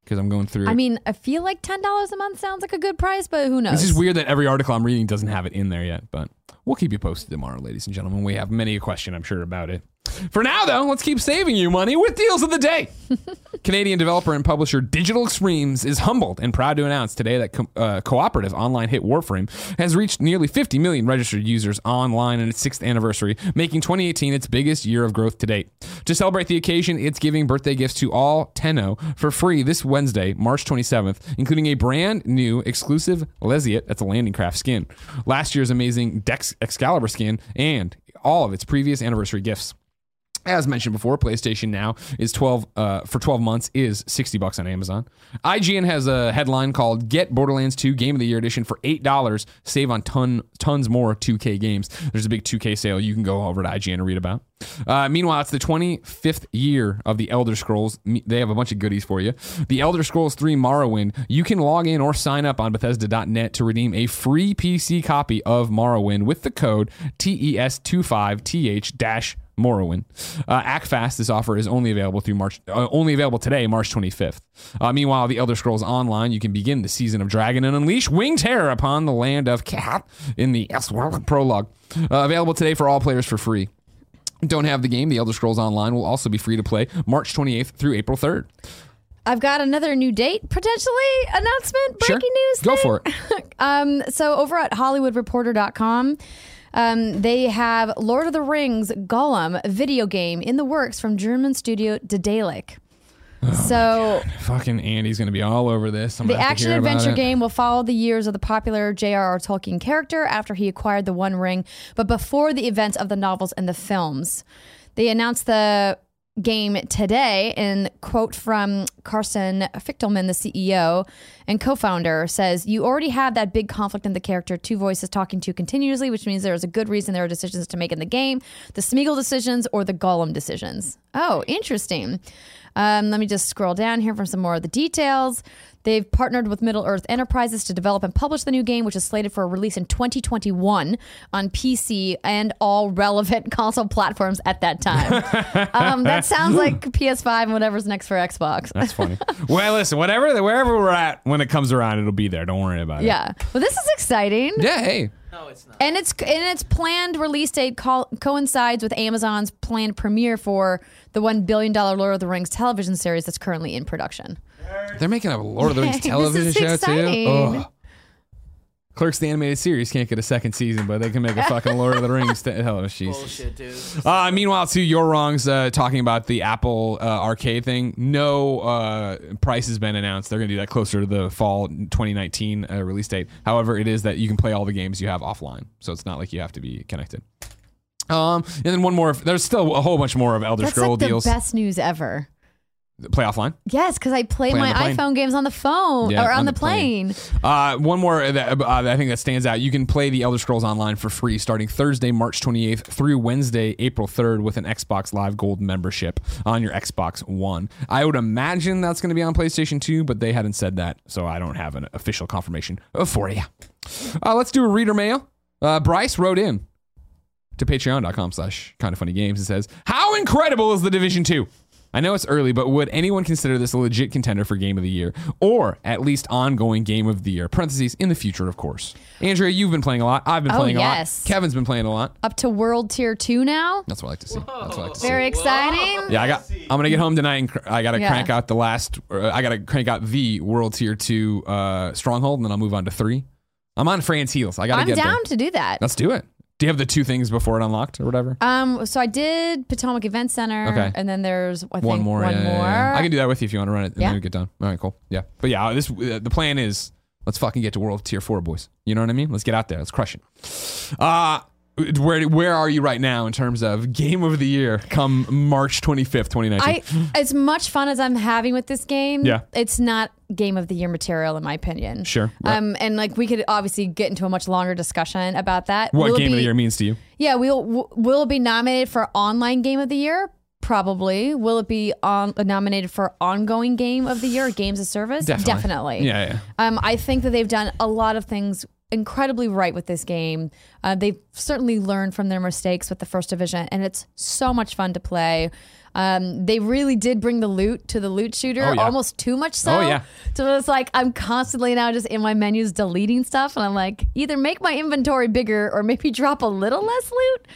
[SPEAKER 1] Because I'm going through.
[SPEAKER 2] I mean, I feel like ten dollars a month sounds like a good price, but who knows?
[SPEAKER 1] It's just weird that every article I'm reading doesn't have it in there yet, but we'll keep you posted tomorrow, ladies and gentlemen. We have many a question, I'm sure, about it. For now, though, let's keep saving you money with deals of the day. Canadian developer and publisher Digital Extremes is humbled and proud to announce today that co- uh, cooperative online hit Warframe has reached nearly 50 million registered users online in its sixth anniversary, making 2018 its biggest year of growth to date. To celebrate the occasion, it's giving birthday gifts to all Tenno for free this Wednesday, March 27th, including a brand new exclusive Liset, that's a landing craft skin, last year's amazing Dex Excalibur skin, and all of its previous anniversary gifts. As mentioned before, PlayStation Now is 12 uh, for 12 months is 60 bucks on Amazon. IGN has a headline called "Get Borderlands 2 Game of the Year Edition for eight dollars. Save on ton tons more 2K games." There's a big 2K sale you can go over to IGN and read about. Uh, meanwhile, it's the 25th year of the Elder Scrolls. They have a bunch of goodies for you. The Elder Scrolls 3 Morrowind. You can log in or sign up on Bethesda.net to redeem a free PC copy of Morrowind with the code E TES25TH Morrowind. Uh, act fast. This offer is only available through March, uh, only available today, March 25th. Uh, meanwhile, the Elder Scrolls Online, you can begin the season of Dragon and unleash winged terror upon the land of Cat in the Elsweyr prologue. Uh, available today for all players for free. Don't have the game? The Elder Scrolls Online will also be free to play March 28th through April 3rd.
[SPEAKER 2] I've got another new date potentially announcement. Breaking
[SPEAKER 1] Sure.
[SPEAKER 2] news.
[SPEAKER 1] Go
[SPEAKER 2] thing.
[SPEAKER 1] for it.
[SPEAKER 2] Um, so over at HollywoodReporter.com, um, they have Lord of the Rings Gollum video game in the works from German studio Daedalic. so
[SPEAKER 1] Fucking Andy's going to be all over this. I'm
[SPEAKER 2] the
[SPEAKER 1] gonna
[SPEAKER 2] action adventure game will follow the years of the popular J.R.R. Tolkien character after he acquired the One Ring, but before the events of the novels and the films. They announced the game today, and quote from Carsten Fichtelmann, the CEO and co-founder, says, "You already have that big conflict in the character, two voices talking to you continuously, which means there is a good reason there are decisions to make in the game: the Smeagol decisions or the Gollum decisions." Oh, interesting. Um, let me just scroll down here for some more of the details. They've partnered with Middle Earth Enterprises to develop and publish the new game, which is slated for a release in 2021 on PC and all relevant console platforms at that time. um, that sounds like PS5 and whatever's next for Xbox.
[SPEAKER 1] That's funny. well, listen, whatever, wherever we're at when it comes around, it'll be there. Don't worry about it.
[SPEAKER 2] yeah, well, this is exciting.
[SPEAKER 1] Yeah. Hey.
[SPEAKER 3] No, it's not.
[SPEAKER 2] And its and its planned release date co- coincides with Amazon's planned premiere for the one billion dollar Lord of the Rings television series that's currently in production.
[SPEAKER 1] They're making a Lord of the Rings
[SPEAKER 2] This is
[SPEAKER 1] television show
[SPEAKER 2] exciting.
[SPEAKER 1] too. Ugh. Clerks the animated series can't get a second season, but they can make a fucking Lord of the Rings. T- Hell, Jesus.
[SPEAKER 3] Bullshit, dude.
[SPEAKER 1] Uh, meanwhile, too, your wrongs uh, talking about the Apple uh, arcade thing. No uh, price has been announced. They're going to do that closer to the fall 2019 uh, release date. However, it is that you can play all the games you have offline, so it's not like you have to be connected. Um, and then one more. There's still a whole bunch more of Elder
[SPEAKER 2] That's
[SPEAKER 1] Scroll
[SPEAKER 2] like the
[SPEAKER 1] deals.
[SPEAKER 2] best news ever.
[SPEAKER 1] Play offline.
[SPEAKER 2] Yes, because I play,
[SPEAKER 1] Play
[SPEAKER 2] my iPhone games on the phone
[SPEAKER 1] Yeah,
[SPEAKER 2] or on,
[SPEAKER 1] on
[SPEAKER 2] the,
[SPEAKER 1] the plane.
[SPEAKER 2] plane.
[SPEAKER 1] Uh, one more that uh, I think that stands out. You can play the Elder Scrolls Online for free starting Thursday, March 28th through Wednesday, April 3rd with an Xbox Live Gold membership on your Xbox One. I would imagine that's going to be on PlayStation 2, but they hadn't said that, so I don't have an official confirmation for you. Uh, let's do a reader mail. Uh, Bryce wrote in to patreon.com slash kinda funny games and says, How incredible is the Division 2? I know it's early, but would anyone consider this a legit contender for game of the year, or at least ongoing game of the year? Parentheses in the future, of course. Andrea, you've been playing a lot. I've been
[SPEAKER 2] Oh,
[SPEAKER 1] playing
[SPEAKER 2] yes.
[SPEAKER 1] a lot. Kevin's been playing a lot.
[SPEAKER 2] Up to World Tier 2 now.
[SPEAKER 1] That's what I like to see. That's what I like to see.
[SPEAKER 2] Very exciting.
[SPEAKER 1] Yeah, I got. I'm gonna get home tonight and cr- I gotta
[SPEAKER 2] Yeah.
[SPEAKER 1] crank out the last. Uh, I gotta crank out the World Tier Two uh, Stronghold, and then I'll move on to three. I'm on Fran's heels. I gotta
[SPEAKER 2] I'm
[SPEAKER 1] get
[SPEAKER 2] down
[SPEAKER 1] there.
[SPEAKER 2] to do that.
[SPEAKER 1] Let's do it. Do you have the two things before it unlocked or whatever?
[SPEAKER 2] Um, so I did Potomac Event Center,
[SPEAKER 1] Okay.
[SPEAKER 2] and then there's I
[SPEAKER 1] one more.
[SPEAKER 2] One
[SPEAKER 1] yeah, yeah,
[SPEAKER 2] more.
[SPEAKER 1] yeah. I can do that with you if you want to run it and
[SPEAKER 2] Yeah.
[SPEAKER 1] then we get done. All right, cool. Yeah, but yeah, this uh, the plan is let's fucking get to World Tier Four, boys. You know what I mean? Let's get out there. Let's crush it. Uh where where are you right now in terms of game of the year come March 25th, 2019?
[SPEAKER 2] I as much fun as I'm having with this game,
[SPEAKER 1] Yeah.
[SPEAKER 2] it's not game of the year material in my opinion.
[SPEAKER 1] Sure. Right.
[SPEAKER 2] Um, and like we could obviously get into a much longer discussion about that.
[SPEAKER 1] what
[SPEAKER 2] Will
[SPEAKER 1] game of the year means to you?
[SPEAKER 2] Yeah, we'll will it be nominated for online game of the year? Probably. Will it be on, nominated for ongoing game of the year games of service?
[SPEAKER 1] Definitely. Yeah, yeah.
[SPEAKER 2] Um, I think that they've done a lot of things incredibly right with this game. Uh, they've certainly learned from their mistakes with the first division, and it's so much fun to play. Um, they really did bring the loot to the loot shooter,
[SPEAKER 1] Oh, yeah.
[SPEAKER 2] almost too much so.
[SPEAKER 1] Oh, yeah.
[SPEAKER 2] So it's like I'm constantly now just in my menus deleting stuff, and I'm like, either make my inventory bigger or maybe drop a little less loot.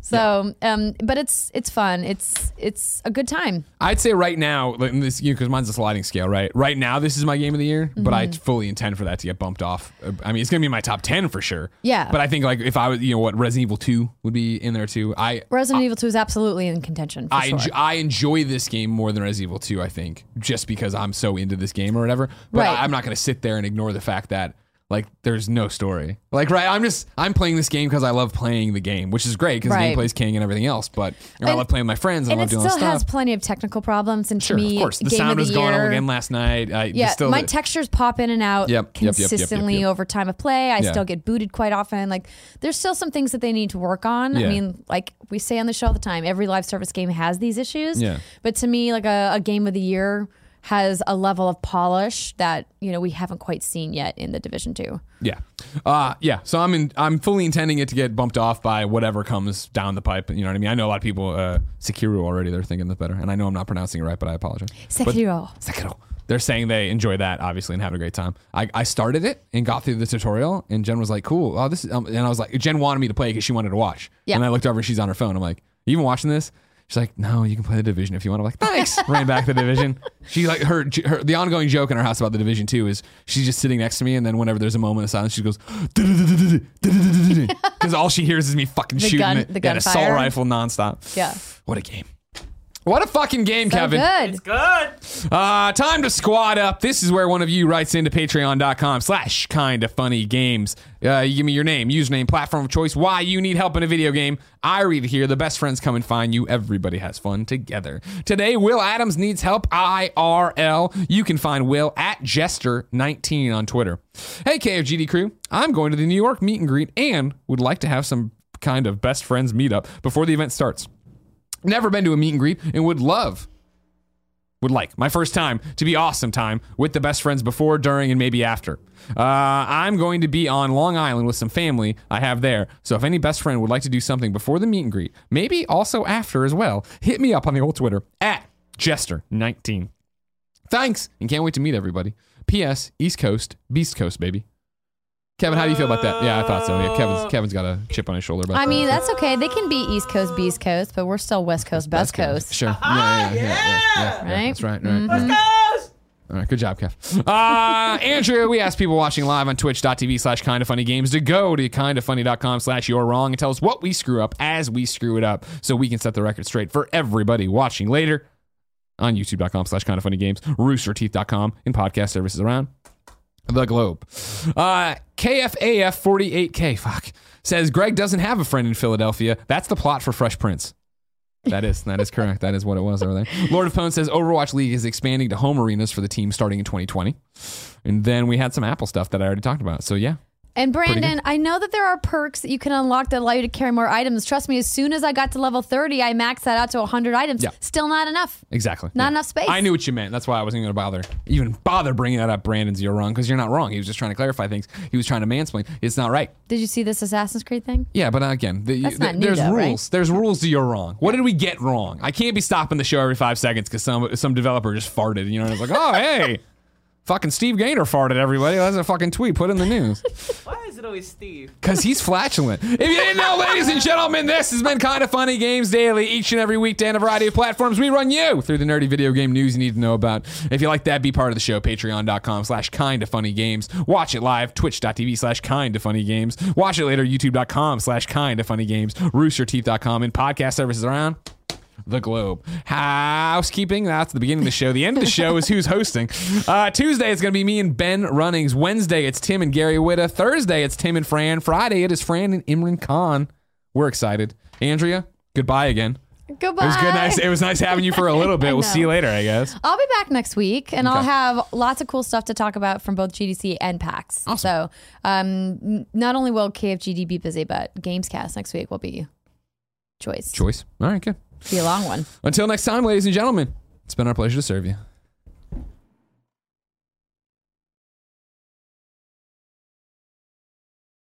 [SPEAKER 2] So, um, but it's it's fun. It's it's a good time.
[SPEAKER 1] I'd say right now, like, in this because mine's a sliding scale, right? Right now, this is my game of the year, but I
[SPEAKER 2] Mm-hmm.
[SPEAKER 1] fully intend for that to get bumped off. Uh, I mean, it's gonna be my top ten for sure.
[SPEAKER 2] Yeah.
[SPEAKER 1] But I think like if I was, you know, what Resident Evil Two would be in there too. I
[SPEAKER 2] Resident Evil 2 is absolutely in contention. For
[SPEAKER 1] I,
[SPEAKER 2] sure.
[SPEAKER 1] I enjoy this game more than Resident Evil 2, I think, just because I'm so into this game or whatever. But
[SPEAKER 2] Right.
[SPEAKER 1] I, am not going to sit there and ignore the fact that, like, there's no story. Like, right, I'm just, I'm playing this game because I love playing the game, which is great because
[SPEAKER 2] Right.
[SPEAKER 1] gameplay's king and everything else. But and I love playing with my friends and,
[SPEAKER 2] and
[SPEAKER 1] I
[SPEAKER 2] it
[SPEAKER 1] love doing all
[SPEAKER 2] still has
[SPEAKER 1] stuff.
[SPEAKER 2] plenty of technical problems. And to
[SPEAKER 1] Sure,
[SPEAKER 2] me,
[SPEAKER 1] of course. The
[SPEAKER 2] game
[SPEAKER 1] sound was going up again last night. I,
[SPEAKER 2] Yeah,
[SPEAKER 1] still,
[SPEAKER 2] my textures pop in and out
[SPEAKER 1] Yep, yep, yep,
[SPEAKER 2] consistently
[SPEAKER 1] yep.
[SPEAKER 2] over time of play. I
[SPEAKER 1] Yeah.
[SPEAKER 2] still get booted quite often. Like, there's still some things that they need to work on.
[SPEAKER 1] Yeah.
[SPEAKER 2] I mean, like we say on the show all the time, every live service game has these issues.
[SPEAKER 1] Yeah.
[SPEAKER 2] But to me, like a, a game of the year has a level of polish that you know we haven't quite seen yet in the Division Two.
[SPEAKER 1] Yeah, uh, yeah. So I'm in, I'm fully intending it to get bumped off by whatever comes down the pipe. You know what I mean? I know a lot of people uh, Sekiro already. They're thinking that's better, and I know I'm not pronouncing it right, but I apologize. But-
[SPEAKER 2] Sekiro.
[SPEAKER 1] Sekiro. They're saying they enjoy that obviously and having a great time. I, I started it and got through the tutorial, and Jen was like, "Cool, oh this," is, um, and I was like, Jen wanted me to play because she wanted to watch.
[SPEAKER 2] Yeah.
[SPEAKER 1] And I looked over, and she's on her phone. I'm like, "You even watching this?" She's like, "No, you can play the division if you want." I'm like, "Thanks." Ran back the division. She like her, her the ongoing joke in our house about the division too is she's just sitting next to me, and then whenever there's a moment of silence, she goes because all she hears is me fucking shooting
[SPEAKER 2] gun-
[SPEAKER 1] it,
[SPEAKER 2] the
[SPEAKER 1] yeah, an assault rifle nonstop.
[SPEAKER 2] Yeah.
[SPEAKER 1] What a game. What a fucking game,
[SPEAKER 2] So
[SPEAKER 1] Kevin.
[SPEAKER 2] good.
[SPEAKER 3] It's good.
[SPEAKER 1] Uh, time to squad up. This is where one of you writes into patreon.com slash kinda funny games. Uh, you give me your name, username, platform of choice, why you need help in a video game. I read it here. The best friends come and find you. Everybody has fun together. Today, Will Adams needs help. IRL. You can find Will at Jester19 on Twitter. Hey, KFGD crew. I'm going to the New York meet and greet and would like to have some kind of best friends meetup before the event starts. Never been to a meet and greet and would love would like my first time to be awesome time with the best friends before, during, and maybe after. Uh, I'm going to be on Long Island with some family I have there. So if any best friend would like to do something before the meet and greet, maybe also after as well, hit me up on the old Twitter at Jester19. Thanks, and can't wait to meet everybody. P.S. East Coast, Beast Coast, baby. Kevin, how do you feel about that? Yeah, I thought so. Yeah, Kevin's Kevin's got a chip on his shoulder. About
[SPEAKER 2] I
[SPEAKER 1] that.
[SPEAKER 2] mean, that's okay. They can be East Coast, Beast Coast, but we're still West Coast, Best Coast.
[SPEAKER 1] Sure. Yeah, yeah, yeah, yeah, yeah,
[SPEAKER 2] Right?
[SPEAKER 1] That's right. Right.
[SPEAKER 3] Let's
[SPEAKER 1] right.
[SPEAKER 3] go.
[SPEAKER 1] All right, good job, Kev. Uh, Andrew, we asked people watching live on twitch.tv slash kinda funny games to go to kindafunny.com slash you're wrong and tell us what we screw up as we screw it up so we can set the record straight for everybody watching later on youtube.com slash kinda funny games, roosterteeth.com, and podcast services around the globe. Uh, KFAF48K, fuck, says Greg doesn't have a friend in Philadelphia. That's the plot for Fresh Prince. That is that is correct. That is what it was over there. Lord of Pwn says Overwatch League is expanding to home arenas for the team starting in 2020, and then we had some Apple stuff that I already talked about. So yeah,
[SPEAKER 2] And Brandon, I know that there are perks that you can unlock that allow you to carry more items. Trust me, as soon as I got to level 30, I maxed that out to 100 items.
[SPEAKER 1] Yeah.
[SPEAKER 2] Still not enough.
[SPEAKER 1] Exactly.
[SPEAKER 2] Not enough space.
[SPEAKER 1] I knew what you meant. That's why I wasn't going to bother even bother bringing that up. Brandon's you're wrong because you're not wrong. He was just trying to clarify things. He was trying to mansplain. It's not right.
[SPEAKER 2] Did you see this Assassin's Creed thing?
[SPEAKER 1] Yeah, but again, the,
[SPEAKER 2] That's not new
[SPEAKER 1] there's
[SPEAKER 2] though, right?
[SPEAKER 1] rules. There's rules to you're wrong. What did we get wrong? I can't be stopping the show every five seconds because some some developer just farted. You know, and it's like, oh hey, fucking Steve Gaynor farted. Everybody, that's a fucking tweet. Put in the news.
[SPEAKER 3] Why is it always Steve?
[SPEAKER 1] Because he's flatulent. If you didn't know, ladies and gentlemen, this has been Kinda Funny Games Daily. Each and every weekday on a variety of platforms, we run you through the nerdy video game news you need to know about. If you like that, be part of the show. Patreon.com slash Kinda Funny Games. Watch it live. Twitch.tv slash Kinda Funny Games. Watch it later. YouTube.com slash Kinda Funny Games. Roosterteeth.com and podcast services around the globe. Housekeeping. That's the beginning of the show. The end of the show is who's hosting. Uh, Tuesday, it's going to be me and Ben Runnings. Wednesday, it's Tim and Gary Whitta. Thursday, it's Tim and Fran. Friday, it is Fran and Imran Khan. We're excited. Andrea, goodbye again.
[SPEAKER 2] Goodbye.
[SPEAKER 1] It was good. Nice. It was nice having you for a little bit. We'll see you later, I guess.
[SPEAKER 2] I'll be back next week, and I'll have lots of cool stuff to talk about from both GDC and PAX. So, um, not only will KFGD be busy, but Gamescast next week will be choice.
[SPEAKER 1] Choice. All right, good.
[SPEAKER 2] Be a long one.
[SPEAKER 1] Until next time, ladies and gentlemen, it's been our pleasure to serve you.